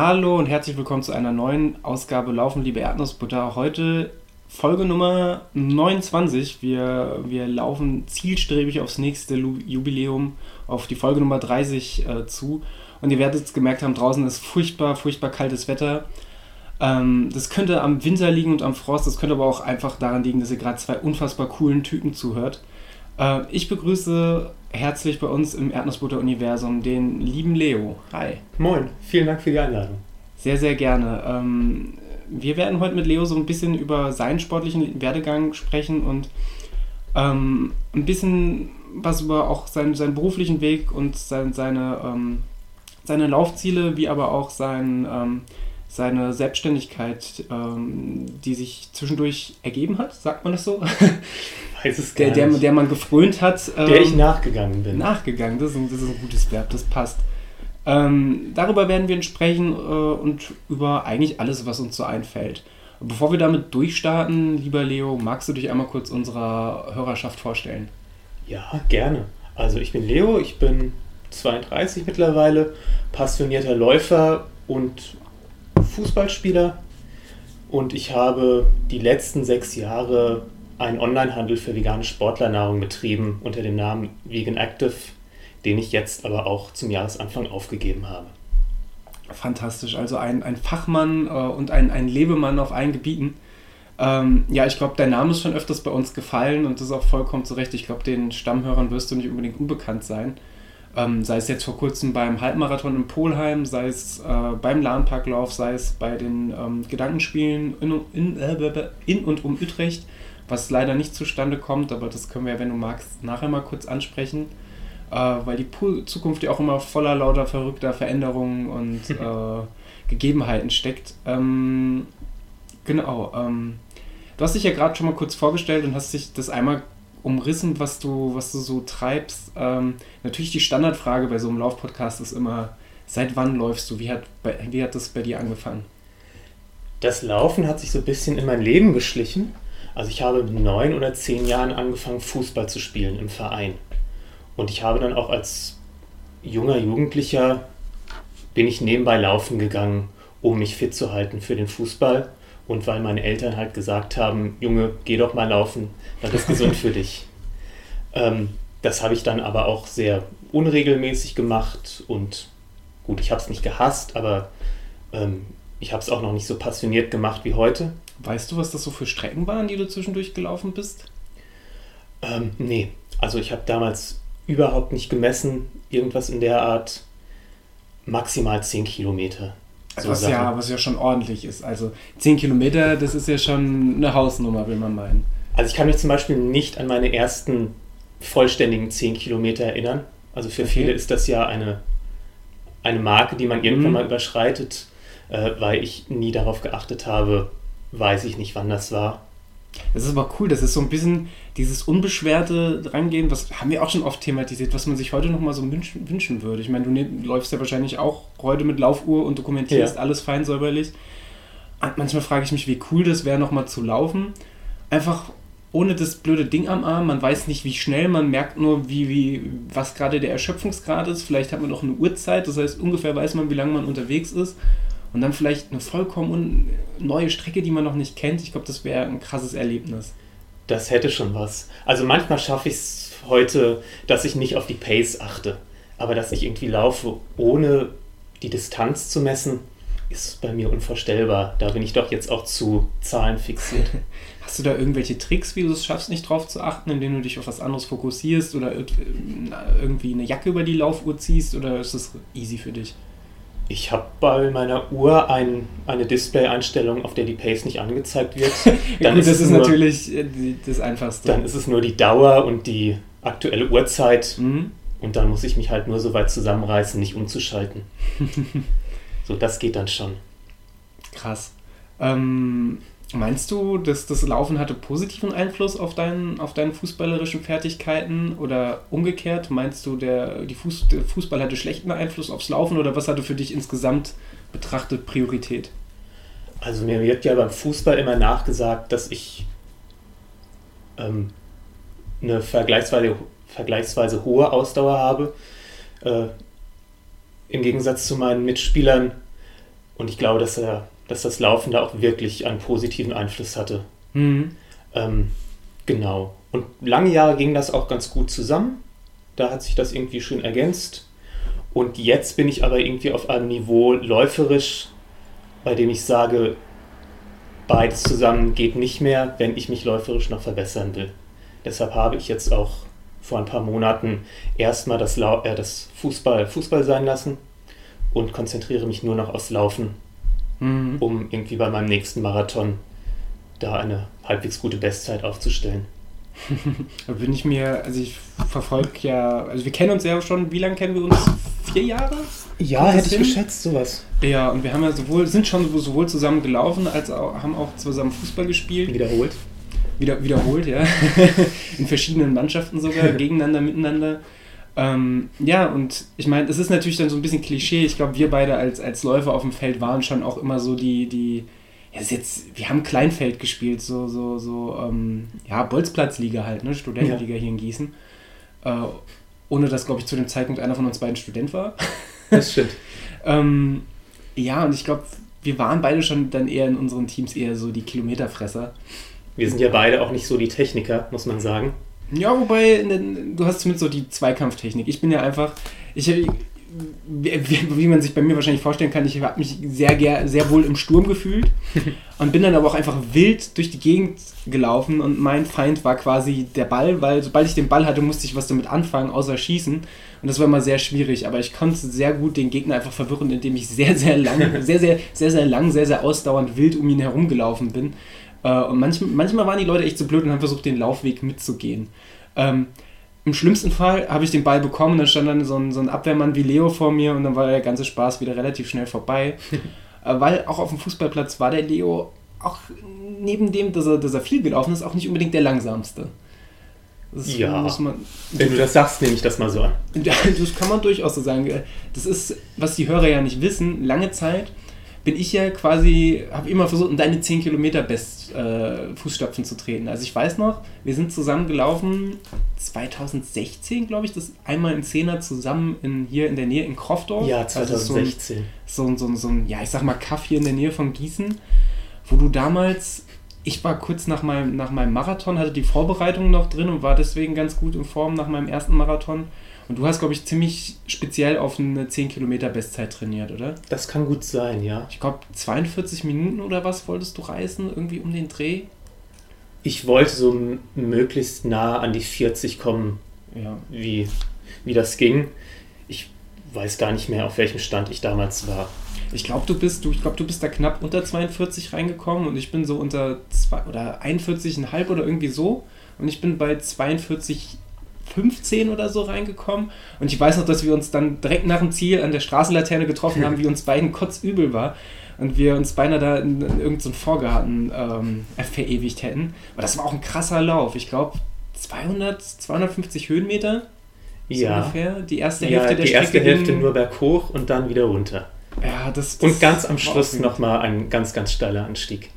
Hallo und herzlich willkommen zu einer neuen Ausgabe Laufen, liebe Erdnussbutter. Heute Folge Nummer 29. Wir, wir laufen zielstrebig aufs nächste Jubiläum, auf die Folge Nummer 30 äh, zu. Und ihr werdet es gemerkt haben, draußen ist furchtbar, furchtbar kaltes Wetter. Ähm, das könnte am Winter liegen und am Frost, das könnte aber auch einfach daran liegen, dass ihr gerade zwei unfassbar coolen Typen zuhört. Äh, ich begrüße herzlich bei uns im Erdnussbutter-Universum den lieben Leo. Hi. Moin, vielen Dank für die Einladung. Sehr, sehr gerne. Ähm, wir werden heute mit Leo so ein bisschen über seinen sportlichen Werdegang sprechen und ähm, ein bisschen was über auch seinen, seinen beruflichen Weg und sein, seine, ähm, seine Laufziele, wie aber auch sein, ähm, seine Selbstständigkeit, ähm, die sich zwischendurch ergeben hat, sagt man das so? Weiß es der, der, der man gefrönt hat. der ich ähm, nachgegangen bin. Nachgegangen, das ist, ein, das ist ein gutes Verb, das passt. Ähm, darüber werden wir sprechen äh, und über eigentlich alles, was uns so einfällt. Bevor wir damit durchstarten, lieber Leo, magst du dich einmal kurz unserer Hörerschaft vorstellen? Ja, gerne. Also ich bin Leo, ich bin 32 mittlerweile, passionierter Läufer und Fußballspieler und ich habe die letzten sechs Jahre einen Onlinehandel für vegane Sportlernahrung betrieben unter dem Namen Vegan Active, den ich jetzt aber auch zum Jahresanfang aufgegeben habe. Fantastisch, also ein, ein Fachmann äh, und ein, ein Lebemann auf allen Gebieten. Ähm, ja, ich glaube, dein Name ist schon öfters bei uns gefallen und das ist auch vollkommen zu Recht. Ich glaube, den Stammhörern wirst du nicht unbedingt unbekannt sein. Ähm, sei es jetzt vor kurzem beim Halbmarathon in Polheim, sei es äh, beim Lahnparklauf, sei es bei den ähm, Gedankenspielen in, in, äh, in, und um Utrecht was leider nicht zustande kommt, aber das können wir, wenn du magst, nachher mal kurz ansprechen, äh, weil die Zukunft ja auch immer voller lauter verrückter Veränderungen und äh, Gegebenheiten steckt. Ähm, genau. Ähm, du hast dich ja gerade schon mal kurz vorgestellt und hast dich das einmal umrissen, was du, was du so treibst. Ähm, natürlich die Standardfrage bei so einem Laufpodcast ist immer, seit wann läufst du? Wie hat, wie hat das bei dir angefangen? Das Laufen hat sich so ein bisschen in mein Leben geschlichen. Also ich habe mit neun oder zehn Jahren angefangen, Fußball zu spielen im Verein. Und ich habe dann auch als junger Jugendlicher bin ich nebenbei laufen gegangen, um mich fit zu halten für den Fußball. Und weil meine Eltern halt gesagt haben, Junge, geh doch mal laufen, das ist gesund für dich. Ähm, das habe ich dann aber auch sehr unregelmäßig gemacht und gut, ich habe es nicht gehasst, aber ähm, ich habe es auch noch nicht so passioniert gemacht wie heute. Weißt du, was das so für Strecken waren, die du zwischendurch gelaufen bist? Ähm, nee, also ich habe damals überhaupt nicht gemessen, irgendwas in der Art. Maximal 10 Kilometer. So was, ja, was ja schon ordentlich ist. Also 10 Kilometer, das ist ja schon eine Hausnummer, will man meinen. Also ich kann mich zum Beispiel nicht an meine ersten vollständigen 10 Kilometer erinnern. Also für okay. viele ist das ja eine, eine Marke, die man irgendwann mhm. mal überschreitet, äh, weil ich nie darauf geachtet habe, weiß ich nicht, wann das war. Das ist aber cool, das ist so ein bisschen dieses unbeschwerte Drangehen, was haben wir auch schon oft thematisiert, was man sich heute nochmal so wünschen, wünschen würde. Ich meine, du ne, läufst ja wahrscheinlich auch heute mit Laufuhr und dokumentierst ja. alles fein säuberlich. Manchmal frage ich mich, wie cool das wäre, nochmal zu laufen. Einfach ohne das blöde Ding am Arm, man weiß nicht, wie schnell, man merkt nur, wie, wie, was gerade der Erschöpfungsgrad ist. Vielleicht hat man noch eine Uhrzeit, das heißt, ungefähr weiß man, wie lange man unterwegs ist und dann vielleicht eine vollkommen neue Strecke, die man noch nicht kennt. Ich glaube, das wäre ein krasses Erlebnis. Das hätte schon was. Also manchmal schaffe ich es heute, dass ich nicht auf die Pace achte, aber dass ich irgendwie laufe, ohne die Distanz zu messen, ist bei mir unvorstellbar. Da bin ich doch jetzt auch zu Zahlen fixiert. Hast du da irgendwelche Tricks, wie du es schaffst, nicht drauf zu achten, indem du dich auf was anderes fokussierst oder irgendwie eine Jacke über die Laufuhr ziehst oder ist das easy für dich? Ich habe bei meiner Uhr ein, eine Display-Einstellung, auf der die Pace nicht angezeigt wird. Dann Gut, ist das ist nur, natürlich äh, das Einfachste. Dann ist es nur die Dauer und die aktuelle Uhrzeit. Mhm. Und dann muss ich mich halt nur so weit zusammenreißen, nicht umzuschalten. so, das geht dann schon. Krass. Ähm, Meinst du, dass das Laufen hatte positiven Einfluss auf, dein, auf deine fußballerischen Fertigkeiten oder umgekehrt? Meinst du, der, die Fuß, der Fußball hatte schlechten Einfluss aufs Laufen oder was hatte für dich insgesamt betrachtet Priorität? Also mir wird ja beim Fußball immer nachgesagt, dass ich ähm, eine vergleichsweise, vergleichsweise hohe Ausdauer habe. Äh, Im Gegensatz zu meinen Mitspielern Und ich glaube, dass, er, dass das Laufen da auch wirklich einen positiven Einfluss hatte. Mhm. Ähm, genau. Und lange Jahre ging das auch ganz gut zusammen. Da hat sich das irgendwie schön ergänzt. Und jetzt bin ich aber irgendwie auf einem Niveau läuferisch, bei dem ich sage, beides zusammen geht nicht mehr, wenn ich mich läuferisch noch verbessern will. Deshalb habe ich jetzt auch vor ein paar Monaten erstmal das, äh, das Fußball Fußball sein lassen und konzentriere mich nur noch aufs Laufen, mhm. um irgendwie bei meinem nächsten Marathon da eine halbwegs gute Bestzeit aufzustellen. da bin ich mir, also ich verfolge ja, also wir kennen uns ja schon, wie lange kennen wir uns? Vier Jahre? Ja, Kommt hätte ich hin? geschätzt, sowas. Ja, und wir haben ja sowohl, sind schon sowohl zusammen gelaufen, als auch haben auch zusammen Fußball gespielt. Wiederholt. Wieder, wiederholt, ja. In verschiedenen Mannschaften sogar, gegeneinander, miteinander. Ähm, ja, und ich meine, es ist natürlich dann so ein bisschen Klischee. Ich glaube, wir beide als, als Läufer auf dem Feld waren schon auch immer so die, die, ja, jetzt, wir haben Kleinfeld gespielt, so, so, so, ähm, ja, Bolzplatzliga halt, ne, Studentenliga ja. hier in Gießen. Äh, ohne dass, glaube ich, zu dem Zeitpunkt einer von uns beiden Student war. Das stimmt. ähm, ja, und ich glaube, wir waren beide schon dann eher in unseren Teams eher so die Kilometerfresser. Wir sind ja beide auch nicht so die Techniker, muss man sagen. Ja, wobei, ne, du hast zumindest so die Zweikampftechnik. Ich bin ja einfach, ich, wie, man sich bei mir wahrscheinlich vorstellen kann, ich habe mich sehr, sehr wohl im Sturm gefühlt und bin dann aber auch einfach wild durch die Gegend gelaufen und mein Feind war quasi der Ball, weil sobald ich den Ball hatte, musste ich was damit anfangen, außer schießen. Und das war immer sehr schwierig, aber ich konnte sehr gut den Gegner einfach verwirren, indem ich sehr, sehr lang, sehr, sehr, sehr, sehr lang, sehr, sehr ausdauernd wild um ihn herum gelaufen bin. Äh, und manchmal, manchmal waren die Leute echt so blöd und haben versucht, den Laufweg mitzugehen. Ähm, im schlimmsten Fall habe ich den Ball bekommen, dann stand dann so ein, so ein Abwehrmann wie Leo vor mir und dann war der ganze Spaß wieder relativ schnell vorbei. Äh, weil auch auf dem Fußballplatz war der Leo auch neben dem, dass er, dass er viel gelaufen ist, auch nicht unbedingt der langsamste. Das ja, man, wenn du das sagst, nehme ich das mal so an. Das kann man durchaus so sagen. Das ist, was die Hörer ja nicht wissen, lange Zeit bin ich ja quasi, habe immer versucht, in deine 10 Kilometer Best äh, Fußstapfen zu treten. Also ich weiß noch, wir sind zusammen gelaufen 2016, glaube ich, das einmal in Zehner zusammen in, hier in der Nähe in Krofdorf. Ja, 2016. Also so, ein, so, so, so ein, ja, ich sag mal, Kaff hier in der Nähe von Gießen, wo du damals ich war kurz nach meinem, nach meinem Marathon, hatte die Vorbereitung noch drin und war deswegen ganz gut in Form nach meinem ersten Marathon. Und du hast, glaube ich, ziemlich speziell auf eine 10 Kilometer Bestzeit trainiert, oder? Das kann gut sein, ja. Ich glaube, 42 Minuten oder was wolltest du reißen, irgendwie um den Dreh? Ich wollte so möglichst nah an die 40 kommen, ja. wie, wie das ging. Ich weiß gar nicht mehr, auf welchem Stand ich damals war. Ich glaube, du bist, du, ich glaube, du bist da knapp unter 42 reingekommen und ich bin so unter zwei oder 41,5 oder irgendwie so. Und ich bin bei 42 15 oder so reingekommen. Und ich weiß noch, dass wir uns dann direkt nach dem Ziel an der Straßenlaterne getroffen haben, wie uns beiden kotzübel war. Und wir uns beinahe da in, in irgendeinen so Vorgarten ähm, verewigt hätten. Aber das war auch ein krasser Lauf. Ich glaube, 200, 250 Höhenmeter. Ja. ungefähr. Die erste Hälfte ja, der die Strecke. Erste Hälfte nur berghoch und dann wieder runter. Ja, das, das und ganz am Schluss nochmal ein ganz, ganz steiler Anstieg.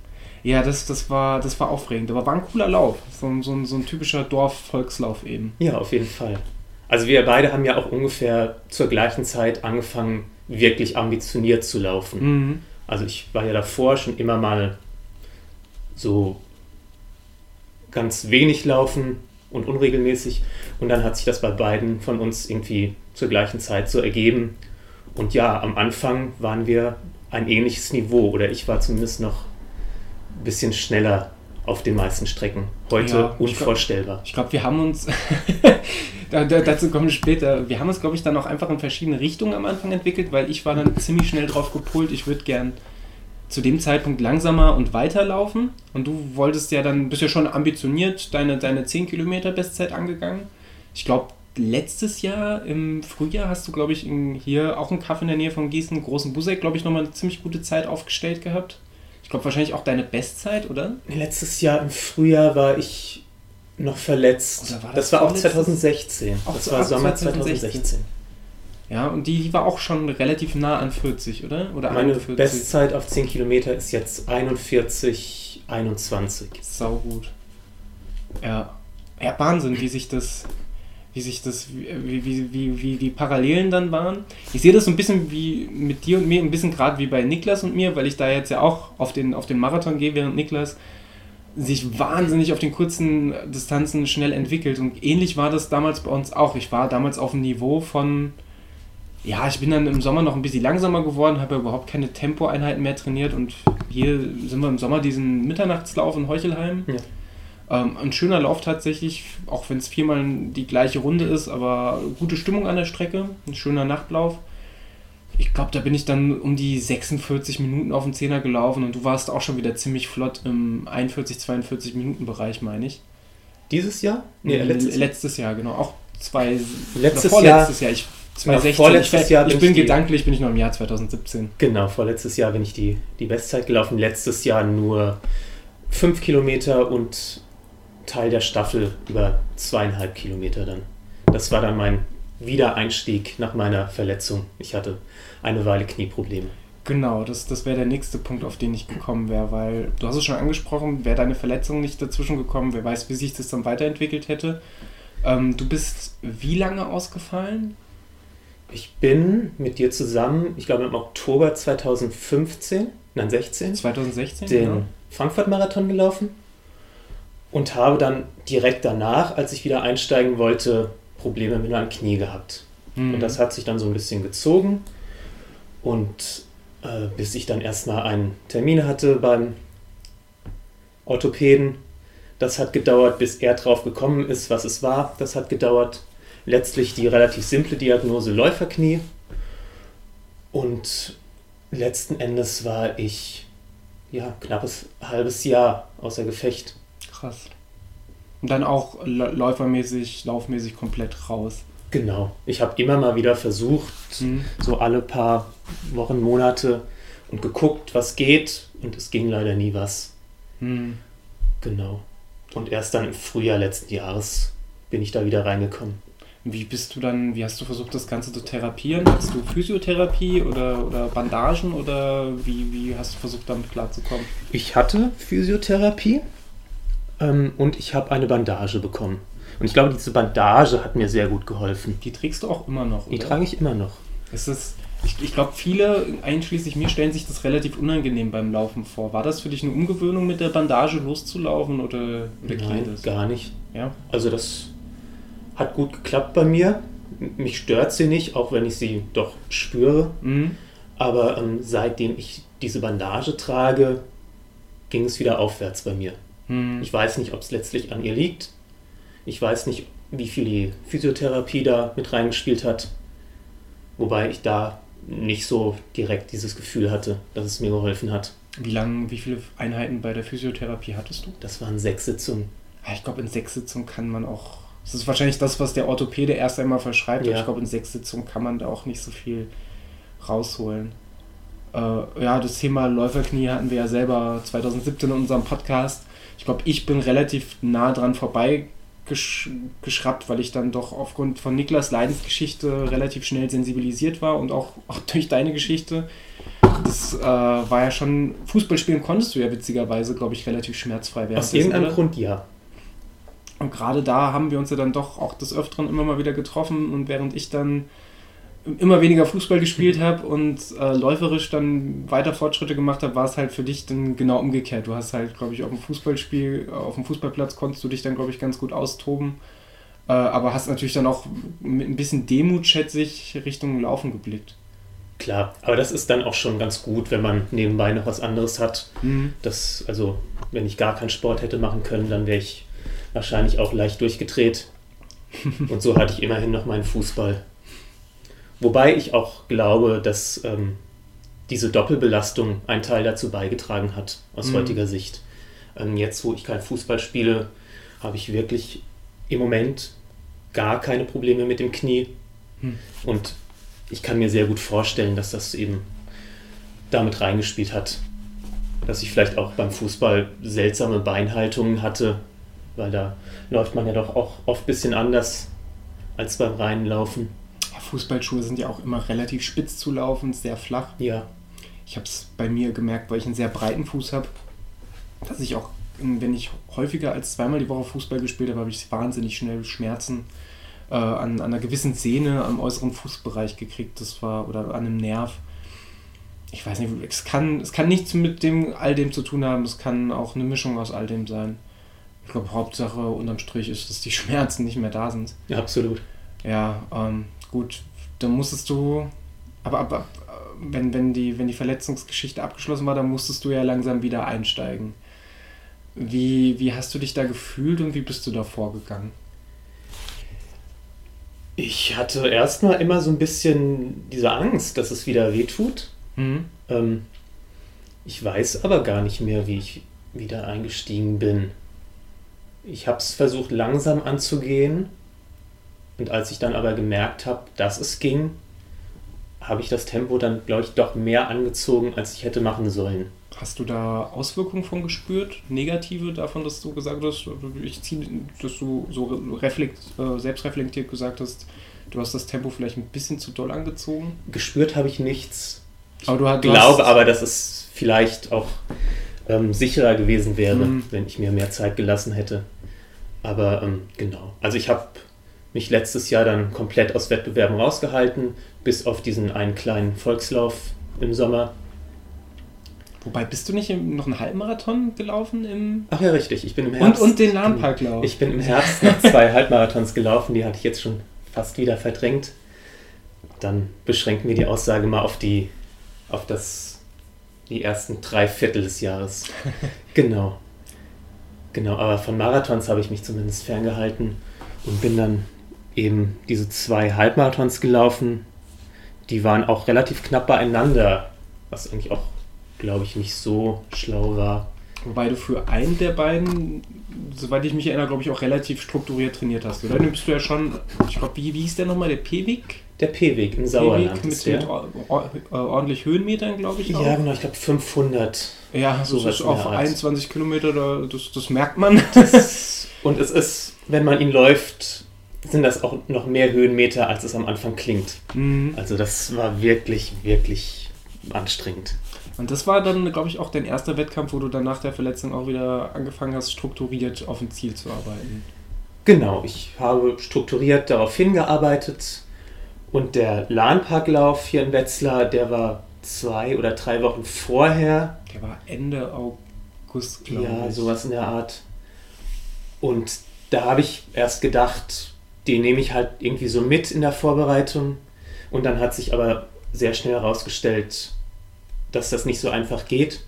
Ja, das, das, war, das war aufregend. Aber war ein cooler Lauf. So, so, so ein typischer Dorf-Volkslauf eben. Ja, auf jeden Fall. Also wir beide haben ja auch ungefähr zur gleichen Zeit angefangen, wirklich ambitioniert zu laufen. Mhm. Also ich war ja davor schon immer mal so ganz wenig laufen und unregelmäßig. Und dann hat sich das bei beiden von uns irgendwie zur gleichen Zeit so ergeben. Und ja, am Anfang waren wir ein ähnliches Niveau oder ich war zumindest noch bisschen schneller auf den meisten Strecken. Heute ja, unvorstellbar. Ich glaube, glaub, wir haben uns, da, da, dazu kommen wir später, wir haben uns, glaube ich, dann auch einfach in verschiedene Richtungen am Anfang entwickelt, weil ich war dann ziemlich schnell drauf gepult, ich würde gern zu dem Zeitpunkt langsamer und weiter laufen. Und du wolltest ja dann, bist ja schon ambitioniert, deine, deine 10 Kilometer Bestzeit angegangen. Ich glaube, letztes Jahr im Frühjahr hast du, glaube ich, in, hier auch einen Kaffee in der Nähe von Gießen, großen Busek, glaube ich, nochmal eine ziemlich gute Zeit aufgestellt gehabt glaube wahrscheinlich auch deine Bestzeit, oder? Letztes Jahr im Frühjahr war ich noch verletzt. War das, das, war auch 2016. Auch das war Sommer 2016. 2016. Ja, und die war auch schon relativ nah an 40, oder? oder Meine 41. Bestzeit auf 10 Kilometer ist jetzt 41, 21. Sau gut. Ja. Ja, Wahnsinn, wie sich das, wie sich das, wie, wie, wie, wie die Parallelen dann waren. Ich sehe das so ein bisschen wie mit dir und mir, ein bisschen gerade wie bei Niklas und mir, weil ich da jetzt ja auch auf den, auf den Marathon gehe, während Niklas sich wahnsinnig auf den kurzen Distanzen schnell entwickelt. Und ähnlich war das damals bei uns auch. Ich war damals auf dem Niveau von, ja, ich bin dann im Sommer noch ein bisschen langsamer geworden, habe ja überhaupt keine Tempoeinheiten mehr trainiert und hier sind wir im Sommer diesen Mitternachtslauf in Heuchelheim. Ja ähm, ein schöner Lauf tatsächlich, auch wenn es viermal die gleiche Runde ist, aber gute Stimmung an der Strecke, ein schöner Nachtlauf. Ich glaube, da bin ich dann um die 46 Minuten auf den Zehner gelaufen und du warst auch schon wieder ziemlich flott im 41, 42 Minuten Bereich, meine ich. Dieses Jahr? Nee, letztes, letztes Jahr, genau. Auch zwei. Letztes vorletztes Jahr. Jahr. Ich, 2016. Genau, vorletztes Jahr ich, ich bin gedanklich, bin ich noch im Jahr 2017. Genau, vorletztes Jahr bin ich die, die Bestzeit gelaufen. Letztes Jahr nur 5 Kilometer und Teil der Staffel über zweieinhalb Kilometer dann. Das war dann mein Wiedereinstieg nach meiner Verletzung. Ich hatte eine Weile Knieprobleme. Genau, das, das wäre der nächste Punkt, auf den ich gekommen wäre, weil du hast es schon angesprochen, wäre deine Verletzung nicht dazwischen gekommen, wer weiß, wie sich das dann weiterentwickelt hätte. Ähm, du bist wie lange ausgefallen? Ich bin mit dir zusammen, ich glaube im Oktober 2015, nein 16, 2016, den genau. Frankfurt-Marathon gelaufen und habe dann direkt danach, als ich wieder einsteigen wollte, Probleme mit meinem Knie gehabt. Mhm. Und das hat sich dann so ein bisschen gezogen und äh, bis ich dann erstmal einen Termin hatte beim Orthopäden. Das hat gedauert, bis er drauf gekommen ist, was es war. Das hat gedauert. Letztlich die relativ simple Diagnose Läuferknie. Und letzten Endes war ich ja knappes halbes Jahr außer Gefecht krass. Und dann auch läufermäßig, laufmäßig komplett raus. Genau. Ich habe immer mal wieder versucht, mhm. so alle paar Wochen, Monate und geguckt, was geht. Und es ging leider nie was. Mhm. Genau. Und erst dann im Frühjahr letzten Jahres bin ich da wieder reingekommen. Wie bist du dann, wie hast du versucht, das Ganze zu therapieren? Hast du Physiotherapie oder, oder Bandagen oder wie, wie hast du versucht, damit klarzukommen? Ich hatte Physiotherapie ähm, und ich habe eine Bandage bekommen. Und ich glaube, diese Bandage hat mir sehr gut geholfen. Die trägst du auch immer noch, oder? Die trage ich immer noch. Es ist, ich, ich glaube, viele, einschließlich mir, stellen sich das relativ unangenehm beim Laufen vor. War das für dich eine Umgewöhnung, mit der Bandage loszulaufen oder, oder Nein, gar nicht. Ja? Also das hat gut geklappt bei mir. Mich stört sie nicht, auch wenn ich sie doch spüre. Mhm. Aber ähm, seitdem ich diese Bandage trage, ging es wieder aufwärts bei mir. Hm. Ich weiß nicht, ob es letztlich an ihr liegt. Ich weiß nicht, wie viel die Physiotherapie da mit reingespielt hat. Wobei ich da nicht so direkt dieses Gefühl hatte, dass es mir geholfen hat. Wie lange, wie viele Einheiten bei der Physiotherapie hattest du? Das waren sechs Sitzungen. Ich glaube, in sechs Sitzungen kann man auch. Das ist wahrscheinlich das, was der Orthopäde erst einmal verschreibt. Ja. ich glaube, in sechs Sitzungen kann man da auch nicht so viel rausholen. Äh, ja, das Thema Läuferknie hatten wir ja selber 2017 in unserem Podcast ich glaube, ich bin relativ nah dran vorbei gesch geschraubt, weil ich dann doch aufgrund von Niklas Leidensgeschichte relativ schnell sensibilisiert war und auch, auch durch deine Geschichte. Das äh, war ja schon, Fußball spielen konntest du ja witzigerweise, glaube ich, relativ schmerzfrei werden. Aus irgendeinem Grund ja. Und gerade da haben wir uns ja dann doch auch des Öfteren immer mal wieder getroffen und während ich dann immer weniger Fußball gespielt habe und äh, läuferisch dann weiter Fortschritte gemacht habe, war es halt für dich dann genau umgekehrt. Du hast halt, glaube ich, auf dem Fußballspiel, auf dem Fußballplatz konntest du dich dann, glaube ich, ganz gut austoben. Äh, aber hast natürlich dann auch mit ein bisschen Demut, schätze ich, Richtung Laufen geblickt. Klar, aber das ist dann auch schon ganz gut, wenn man nebenbei noch was anderes hat. Mhm. Das, also, wenn ich gar keinen Sport hätte machen können, dann wäre ich wahrscheinlich auch leicht durchgedreht. und so hatte ich immerhin noch meinen Fußball. Wobei ich auch glaube, dass ähm, diese Doppelbelastung einen Teil dazu beigetragen hat, aus mhm. heutiger Sicht. Ähm, jetzt, wo ich kein Fußball spiele, habe ich wirklich im Moment gar keine Probleme mit dem Knie. Mhm. Und ich kann mir sehr gut vorstellen, dass das eben damit reingespielt hat, dass ich vielleicht auch beim Fußball seltsame Beinhaltungen hatte, weil da läuft man ja doch auch oft ein bisschen anders als beim reinen Laufen. Fußballschuhe sind ja auch immer relativ spitz zu laufen, sehr flach. Ja. Ich habe es bei mir gemerkt, weil ich einen sehr breiten Fuß habe, dass ich auch, wenn ich häufiger als zweimal die Woche Fußball gespielt habe, habe ich wahnsinnig schnell Schmerzen. äh, an, an einer gewissen Sehne am äußeren Fußbereich gekriegt. Das war, oder an einem Nerv. Ich weiß nicht, es kann, es kann nichts mit dem, all dem zu tun haben. Es kann auch eine Mischung aus all dem sein. Ich glaube, Hauptsache unterm Strich ist, dass die Schmerzen nicht mehr da sind. Ja, absolut. Ja, ähm, gut, dann musstest du, aber, aber wenn, wenn, die, wenn die Verletzungsgeschichte abgeschlossen war, dann musstest du ja langsam wieder einsteigen. Wie, wie hast du dich da gefühlt und wie bist du da vorgegangen? Ich hatte erstmal immer so ein bisschen diese Angst, dass es wieder wehtut. Mhm. Ähm, ich weiß aber gar nicht mehr, wie ich wieder eingestiegen bin. Ich habe es versucht langsam anzugehen und als ich dann aber gemerkt habe, dass es ging, habe ich das Tempo dann, glaube ich, doch mehr angezogen, als ich hätte machen sollen. Hast du da Auswirkungen von gespürt? Negative davon, dass du gesagt hast, ich ziehe, dass du so reflekt, äh, selbstreflektiert gesagt hast, du hast das Tempo vielleicht ein bisschen zu doll angezogen? Gespürt habe ich nichts. Ich aber du hast, glaube aber, dass es vielleicht auch ähm, sicherer gewesen wäre, mhm. wenn ich mir mehr Zeit gelassen hätte. Aber ähm, genau. Also ich habe mich letztes Jahr dann komplett aus Wettbewerben rausgehalten, bis auf diesen einen kleinen Volkslauf im Sommer. Wobei, bist du nicht noch einen Halbmarathon gelaufen im. Ach ja, richtig. Ich bin im Herbst. Und, und den Lahnparklauf. Ich bin im Herbst noch zwei Halbmarathons gelaufen, die hatte ich jetzt schon fast wieder verdrängt. Dann beschränken wir die Aussage mal auf die, auf das, die ersten drei Viertel des Jahres. genau. Genau, aber von Marathons habe ich mich zumindest ferngehalten und bin dann eben diese zwei Halbmarathons gelaufen. Die waren auch relativ knapp beieinander, was eigentlich auch, glaube ich, nicht so schlau war. Wobei du für einen der beiden, soweit ich mich erinnere, glaube ich, auch relativ strukturiert trainiert hast. Oder nimmst du ja schon, ich glaube, wie, wie hieß der nochmal, der P-Weg? Der P-Weg im Sauerland. Mit, mit ordentlich Höhenmetern, glaube ich. Auch. Ja, genau, ich glaube 500. Ja, so ist auf 21 Kilometer, das, das merkt man. Das, und es ist, wenn man ihn läuft, sind das auch noch mehr Höhenmeter, als es am Anfang klingt. Mhm. Also das war wirklich, wirklich anstrengend. Und das war dann, glaube ich, auch dein erster Wettkampf, wo du dann nach der Verletzung auch wieder angefangen hast, strukturiert auf ein Ziel zu arbeiten. Genau, ich habe strukturiert darauf hingearbeitet und der Lahnparklauf hier in Wetzlar, der war zwei oder drei Wochen vorher. Der war Ende August, glaube ja, ich. Ja, sowas in der Art. Und da habe ich erst gedacht, den nehme ich halt irgendwie so mit in der Vorbereitung. Und dann hat sich aber sehr schnell herausgestellt, dass das nicht so einfach geht.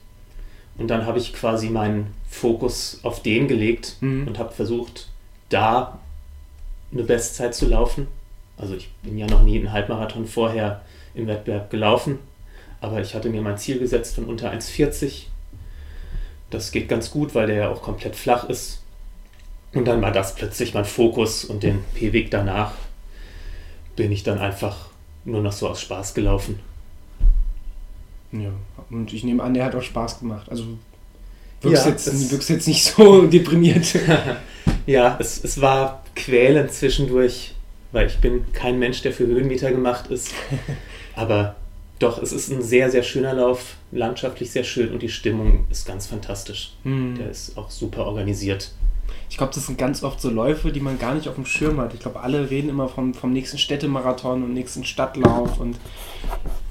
Und dann habe ich quasi meinen Fokus auf den gelegt mhm. und habe versucht, da eine Bestzeit zu laufen. Also ich bin ja noch nie einen Halbmarathon vorher im Wettbewerb gelaufen, aber ich hatte mir mein Ziel gesetzt von unter 1,40. Das geht ganz gut, weil der ja auch komplett flach ist. Und dann war das plötzlich mein Fokus und den P-Weg danach bin ich dann einfach nur noch so aus Spaß gelaufen. Ja, und ich nehme an, der hat auch Spaß gemacht. Also wirkst, ja, jetzt, wirkst jetzt nicht so deprimiert. ja, es, es war quälend zwischendurch, weil ich bin kein Mensch, der für Höhenmeter gemacht ist. Aber doch, es ist ein sehr, sehr schöner Lauf, landschaftlich sehr schön und die Stimmung ist ganz fantastisch. Hm. Der ist auch super organisiert ich glaube, das sind ganz oft so Läufe, die man gar nicht auf dem Schirm hat. Ich glaube, alle reden immer vom, vom nächsten Städtemarathon und nächsten Stadtlauf und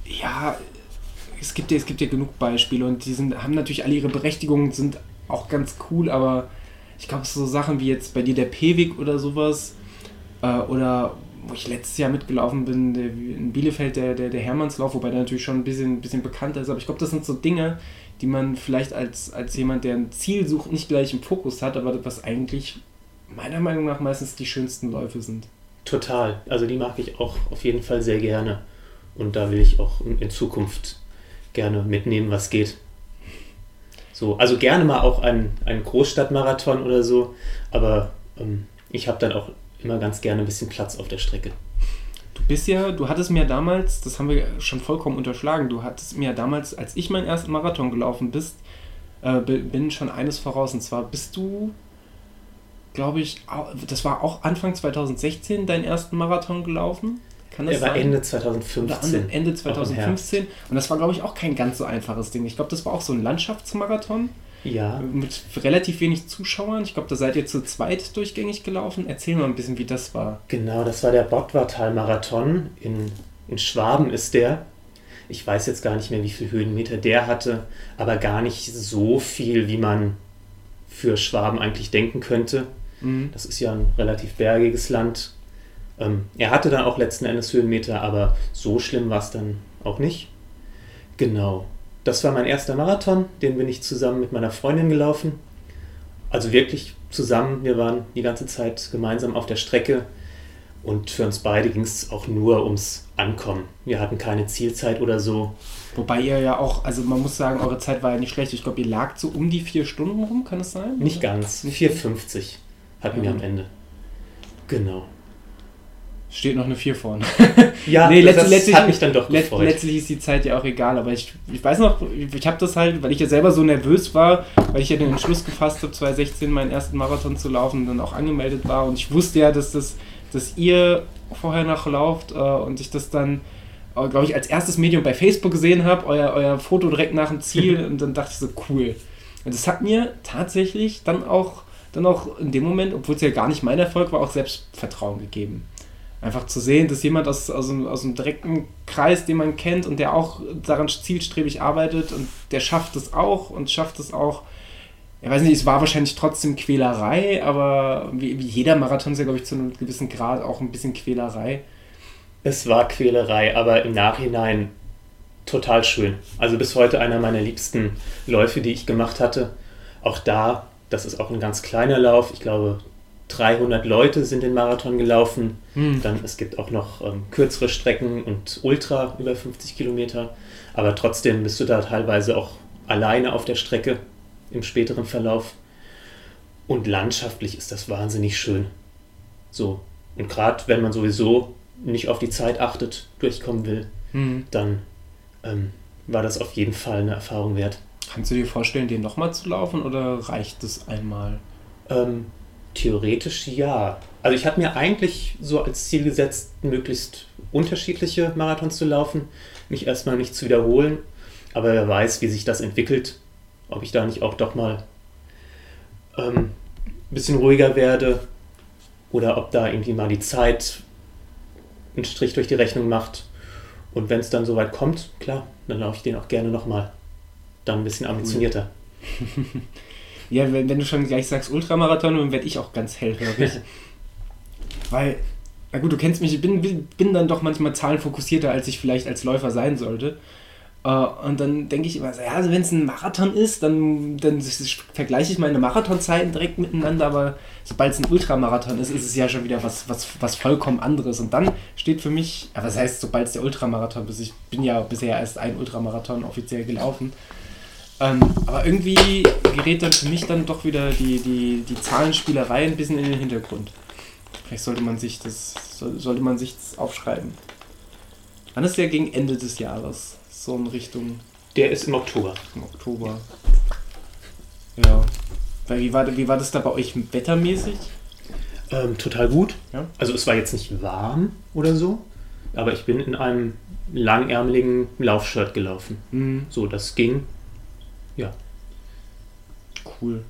ja, es gibt ja, es gibt ja genug Beispiele und die sind, haben natürlich alle ihre Berechtigungen, sind auch ganz cool, aber ich glaube, so Sachen wie jetzt bei dir der P-Weg oder sowas äh, oder wo ich letztes Jahr mitgelaufen bin, der, in Bielefeld der, der, der Hermannslauf, wobei der natürlich schon ein bisschen, bisschen bekannter ist, aber ich glaube, das sind so Dinge, die man vielleicht als, als jemand, der ein Ziel sucht, nicht gleich im Fokus hat, aber was eigentlich meiner Meinung nach meistens die schönsten Läufe sind. Total. Also die mag ich auch auf jeden Fall sehr gerne. Und da will ich auch in Zukunft gerne mitnehmen, was geht. So, also gerne mal auch einen, einen Großstadtmarathon oder so, aber ähm, ich habe dann auch immer ganz gerne ein bisschen Platz auf der Strecke. Du bist ja, du hattest mir damals, das haben wir schon vollkommen unterschlagen, du hattest mir damals, als ich meinen ersten Marathon gelaufen bist, äh, bin schon eines voraus. Und zwar bist du, glaube ich, das war auch Anfang 2016 deinen ersten Marathon gelaufen. Kann das Er war sein? Ende 2015. Ende 2015. Und das war, glaube ich, auch kein ganz so einfaches Ding. Ich glaube, das war auch so ein Landschaftsmarathon. Ja. Mit relativ wenig Zuschauern. Ich glaube, da seid ihr zu zweit durchgängig gelaufen. Erzähl mal ein bisschen, wie das war. Genau, das war der Bottwartal-Marathon. In, in Schwaben ist der. Ich weiß jetzt gar nicht mehr, wie viel Höhenmeter der hatte, aber gar nicht so viel, wie man für Schwaben eigentlich denken könnte. Mhm. Das ist ja ein relativ bergiges Land. Ähm, er hatte dann auch letzten Endes Höhenmeter, aber so schlimm war es dann auch nicht. Genau. Das war mein erster Marathon, den bin ich zusammen mit meiner Freundin gelaufen. Also wirklich zusammen, wir waren die ganze Zeit gemeinsam auf der Strecke und für uns beide ging es auch nur ums Ankommen. Wir hatten keine Zielzeit oder so. Wobei ihr ja auch, also man muss sagen, eure Zeit war ja nicht schlecht. Ich glaube, ihr lagt so um die vier Stunden rum, kann es sein? Nicht ganz. 4,50 hatten Ja, wir am. Ende. Genau. Steht noch eine 4 vorne. Ja, Nee, das letzt- letztlich- hat mich dann doch gefreut. letztlich ist die Zeit ja auch egal, aber ich, ich weiß noch, ich habe das halt, weil ich ja selber so nervös war, weil ich ja den Entschluss gefasst habe, 2016 meinen ersten Marathon zu laufen und dann auch angemeldet war und ich wusste ja, dass das, dass ihr vorher noch lauft äh, und ich das dann, äh, glaube ich, als erstes Medium bei Facebook gesehen habe, euer, euer Foto direkt nach dem Ziel und dann dachte ich so, cool. Und das hat mir tatsächlich dann auch, dann auch in dem Moment, obwohl es ja gar nicht mein Erfolg war, auch Selbstvertrauen gegeben. Einfach zu sehen, dass jemand aus, aus, einem, aus einem direkten Kreis, den man kennt und der auch daran zielstrebig arbeitet und der schafft es auch und schafft es auch. Ich weiß nicht, es war wahrscheinlich trotzdem Quälerei, aber wie, wie jeder Marathon ist ja, glaube ich, zu einem gewissen Grad auch ein bisschen Quälerei. Es war Quälerei, aber im Nachhinein total schön. Also bis heute einer meiner liebsten Läufe, die ich gemacht hatte. Auch da, das ist auch ein ganz kleiner Lauf. Ich glaube, 300 Leute sind den Marathon gelaufen. Hm. Dann es gibt auch noch ähm, kürzere Strecken und Ultra über 50 Kilometer. Aber trotzdem bist du da teilweise auch alleine auf der Strecke im späteren Verlauf. Und landschaftlich ist das wahnsinnig schön. So. Und gerade wenn man sowieso nicht auf die Zeit achtet, durchkommen will, Hm. dann ähm, war das auf jeden Fall eine Erfahrung wert. Kannst du dir vorstellen, den nochmal zu laufen oder reicht es einmal? Ähm, theoretisch ja. Also ich hatte mir eigentlich so als Ziel gesetzt, möglichst unterschiedliche Marathons zu laufen, mich erstmal nicht zu wiederholen, aber wer weiß, wie sich das entwickelt, ob ich da nicht auch doch mal ähm, ein bisschen ruhiger werde oder ob da irgendwie mal die Zeit einen Strich durch die Rechnung macht. Und wenn es dann soweit kommt, klar, dann laufe ich den auch gerne nochmal. Dann ein bisschen ambitionierter. Ja, wenn, wenn du schon gleich sagst Ultramarathon, dann werde ich auch ganz hellhörig. Weil, na gut, du kennst mich, ich bin, bin, dann doch manchmal zahlenfokussierter, als ich vielleicht als Läufer sein sollte. Äh, und dann denke ich immer, so, ja, also wenn es ein Marathon ist, dann, dann vergleiche ich meine Marathonzeiten direkt miteinander, aber sobald es ein Ultramarathon ist, ist es ja schon wieder was, was, was vollkommen anderes. Und dann steht für mich, aber das heißt, sobald es der Ultramarathon ist, ich bin ja bisher erst ein Ultramarathon offiziell gelaufen, ähm, aber irgendwie gerät dann für mich dann doch wieder die, die, die Zahlenspielerei ein bisschen in den Hintergrund. Vielleicht sollte man sich das, soll- sollte man sich das aufschreiben. Wann ist der gegen Ende des Jahres? So in Richtung Der ist im Oktober. im Oktober. Ja. Weil wie war, wie war das da bei euch wettermäßig? Ähm, total gut. Ja. Also es war jetzt nicht warm oder so, aber ich bin in einem langärmeligen Laufshirt gelaufen. Mhm. So, das ging. Cool.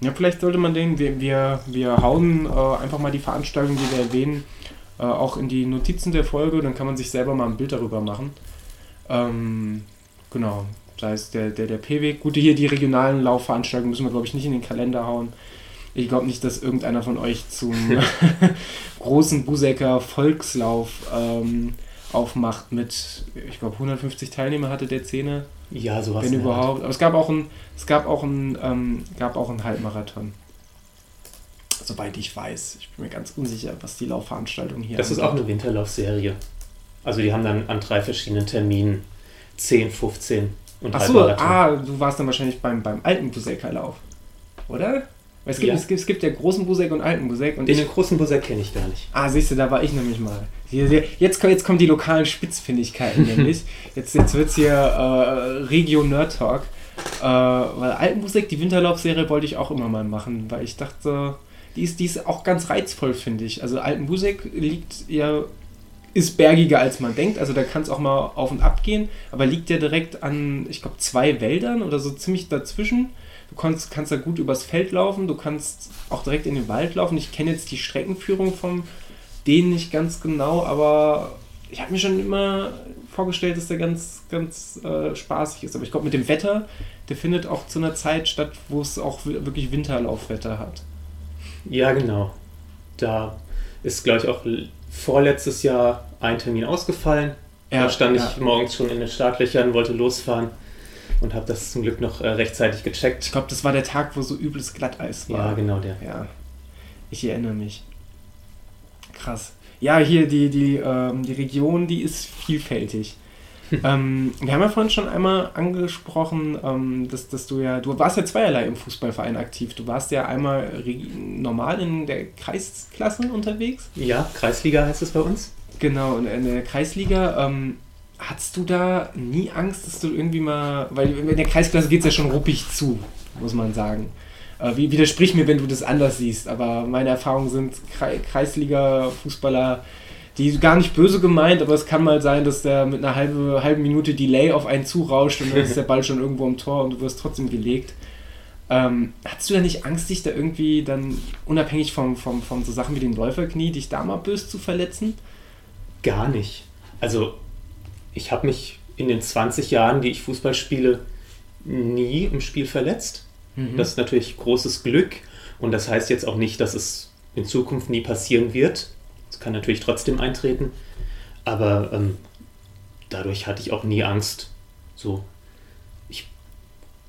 Ja, vielleicht sollte man den, wir, wir, wir hauen äh, einfach mal die Veranstaltung, die wir erwähnen, äh, auch in die Notizen der Folge, dann kann man sich selber mal ein Bild darüber machen. Ähm, genau, da ist der, der, der P-Weg. Gut, hier die regionalen Laufveranstaltungen müssen wir, glaube ich, nicht in den Kalender hauen. Ich glaube nicht, dass irgendeiner von euch zum großen Busecker Volkslauf ähm, aufmacht mit, ich glaube, 150 Teilnehmer hatte der Zehner. Ja, sowas. Wenn Art. überhaupt. Aber es gab auch ein, es gab auch ein, ähm, gab auch einen Halbmarathon. Soweit ich weiß. Ich bin mir ganz unsicher, was die Laufveranstaltung hier Das ist auch eine Winterlaufserie. Also die haben dann an drei verschiedenen Terminen 10, 15 und Achso, Halbmarathon. ah, du warst dann wahrscheinlich beim, beim alten Busecker Lauf. Oder? Es gibt, Ja. es, gibt, es gibt ja großen Busek und alten Busek. Und Den ich, großen Buzzer kenne ich gar nicht. ah, siehst du, da war ich nämlich mal. Jetzt, kommen- jetzt kommen die lokalen Spitzfindigkeiten nämlich. Jetzt, jetzt wird es hier äh, Regio Nerd Talk. Äh, weil Altenmusik, die Winterlaufserie wollte ich auch immer mal machen, weil ich dachte, die ist, die ist auch ganz reizvoll, finde ich. Also Altenmusik liegt ja, ist bergiger als man denkt, also da kann es auch mal auf und ab gehen, aber liegt ja direkt an, ich glaube, zwei Wäldern oder so ziemlich dazwischen. Du kannst, kannst da gut übers Feld laufen, du kannst auch direkt in den Wald laufen. Ich kenne jetzt die Streckenführung vom den nicht ganz genau, aber ich habe mir schon immer vorgestellt, dass der ganz, ganz äh, spaßig ist. Aber ich glaube, mit dem Wetter, der findet auch zu einer Zeit statt, wo es auch wirklich Winterlaufwetter hat. Ja, genau. Da ist, glaube ich, auch vorletztes Jahr ein Termin ausgefallen. Ja, da stand ja. ich morgens schon in den Startlöchern, wollte losfahren und habe das zum Glück noch äh, rechtzeitig gecheckt. Ich glaube, das war der Tag, wo so übles Glatteis war. Ja, genau der. Ja, ich erinnere mich. Krass. Ja, hier die, die, ähm, die Region, die ist vielfältig. ähm, wir haben ja vorhin schon einmal angesprochen, ähm, dass, dass du ja, du warst ja zweierlei im Fußballverein aktiv. Du warst ja einmal normal in der Kreisklasse unterwegs. Ja, Kreisliga heißt es bei uns. Genau, in der Kreisliga. Ähm, hattest du da nie Angst, dass du irgendwie mal, weil in der Kreisklasse geht es ja schon ruppig zu, muss man sagen. Äh, widersprich mir, wenn du das anders siehst, aber meine Erfahrungen sind Kreisliga-Fußballer, die gar nicht böse gemeint, aber es kann mal sein, dass der mit einer halben, halben Minute Delay auf einen zurauscht und dann ist der Ball schon irgendwo am Tor und du wirst trotzdem gelegt. Ähm, hattest du da nicht Angst, dich da irgendwie dann unabhängig von vom, vom so Sachen wie dem Läuferknie, dich da mal böse zu verletzen? Gar nicht. Also, ich habe mich in den 20 Jahren, die ich Fußball spiele, nie im Spiel verletzt. Mhm. Das ist natürlich großes Glück und das heißt jetzt auch nicht, dass es in Zukunft nie passieren wird. Es kann natürlich trotzdem eintreten, aber ähm, dadurch hatte ich auch nie Angst. So, ich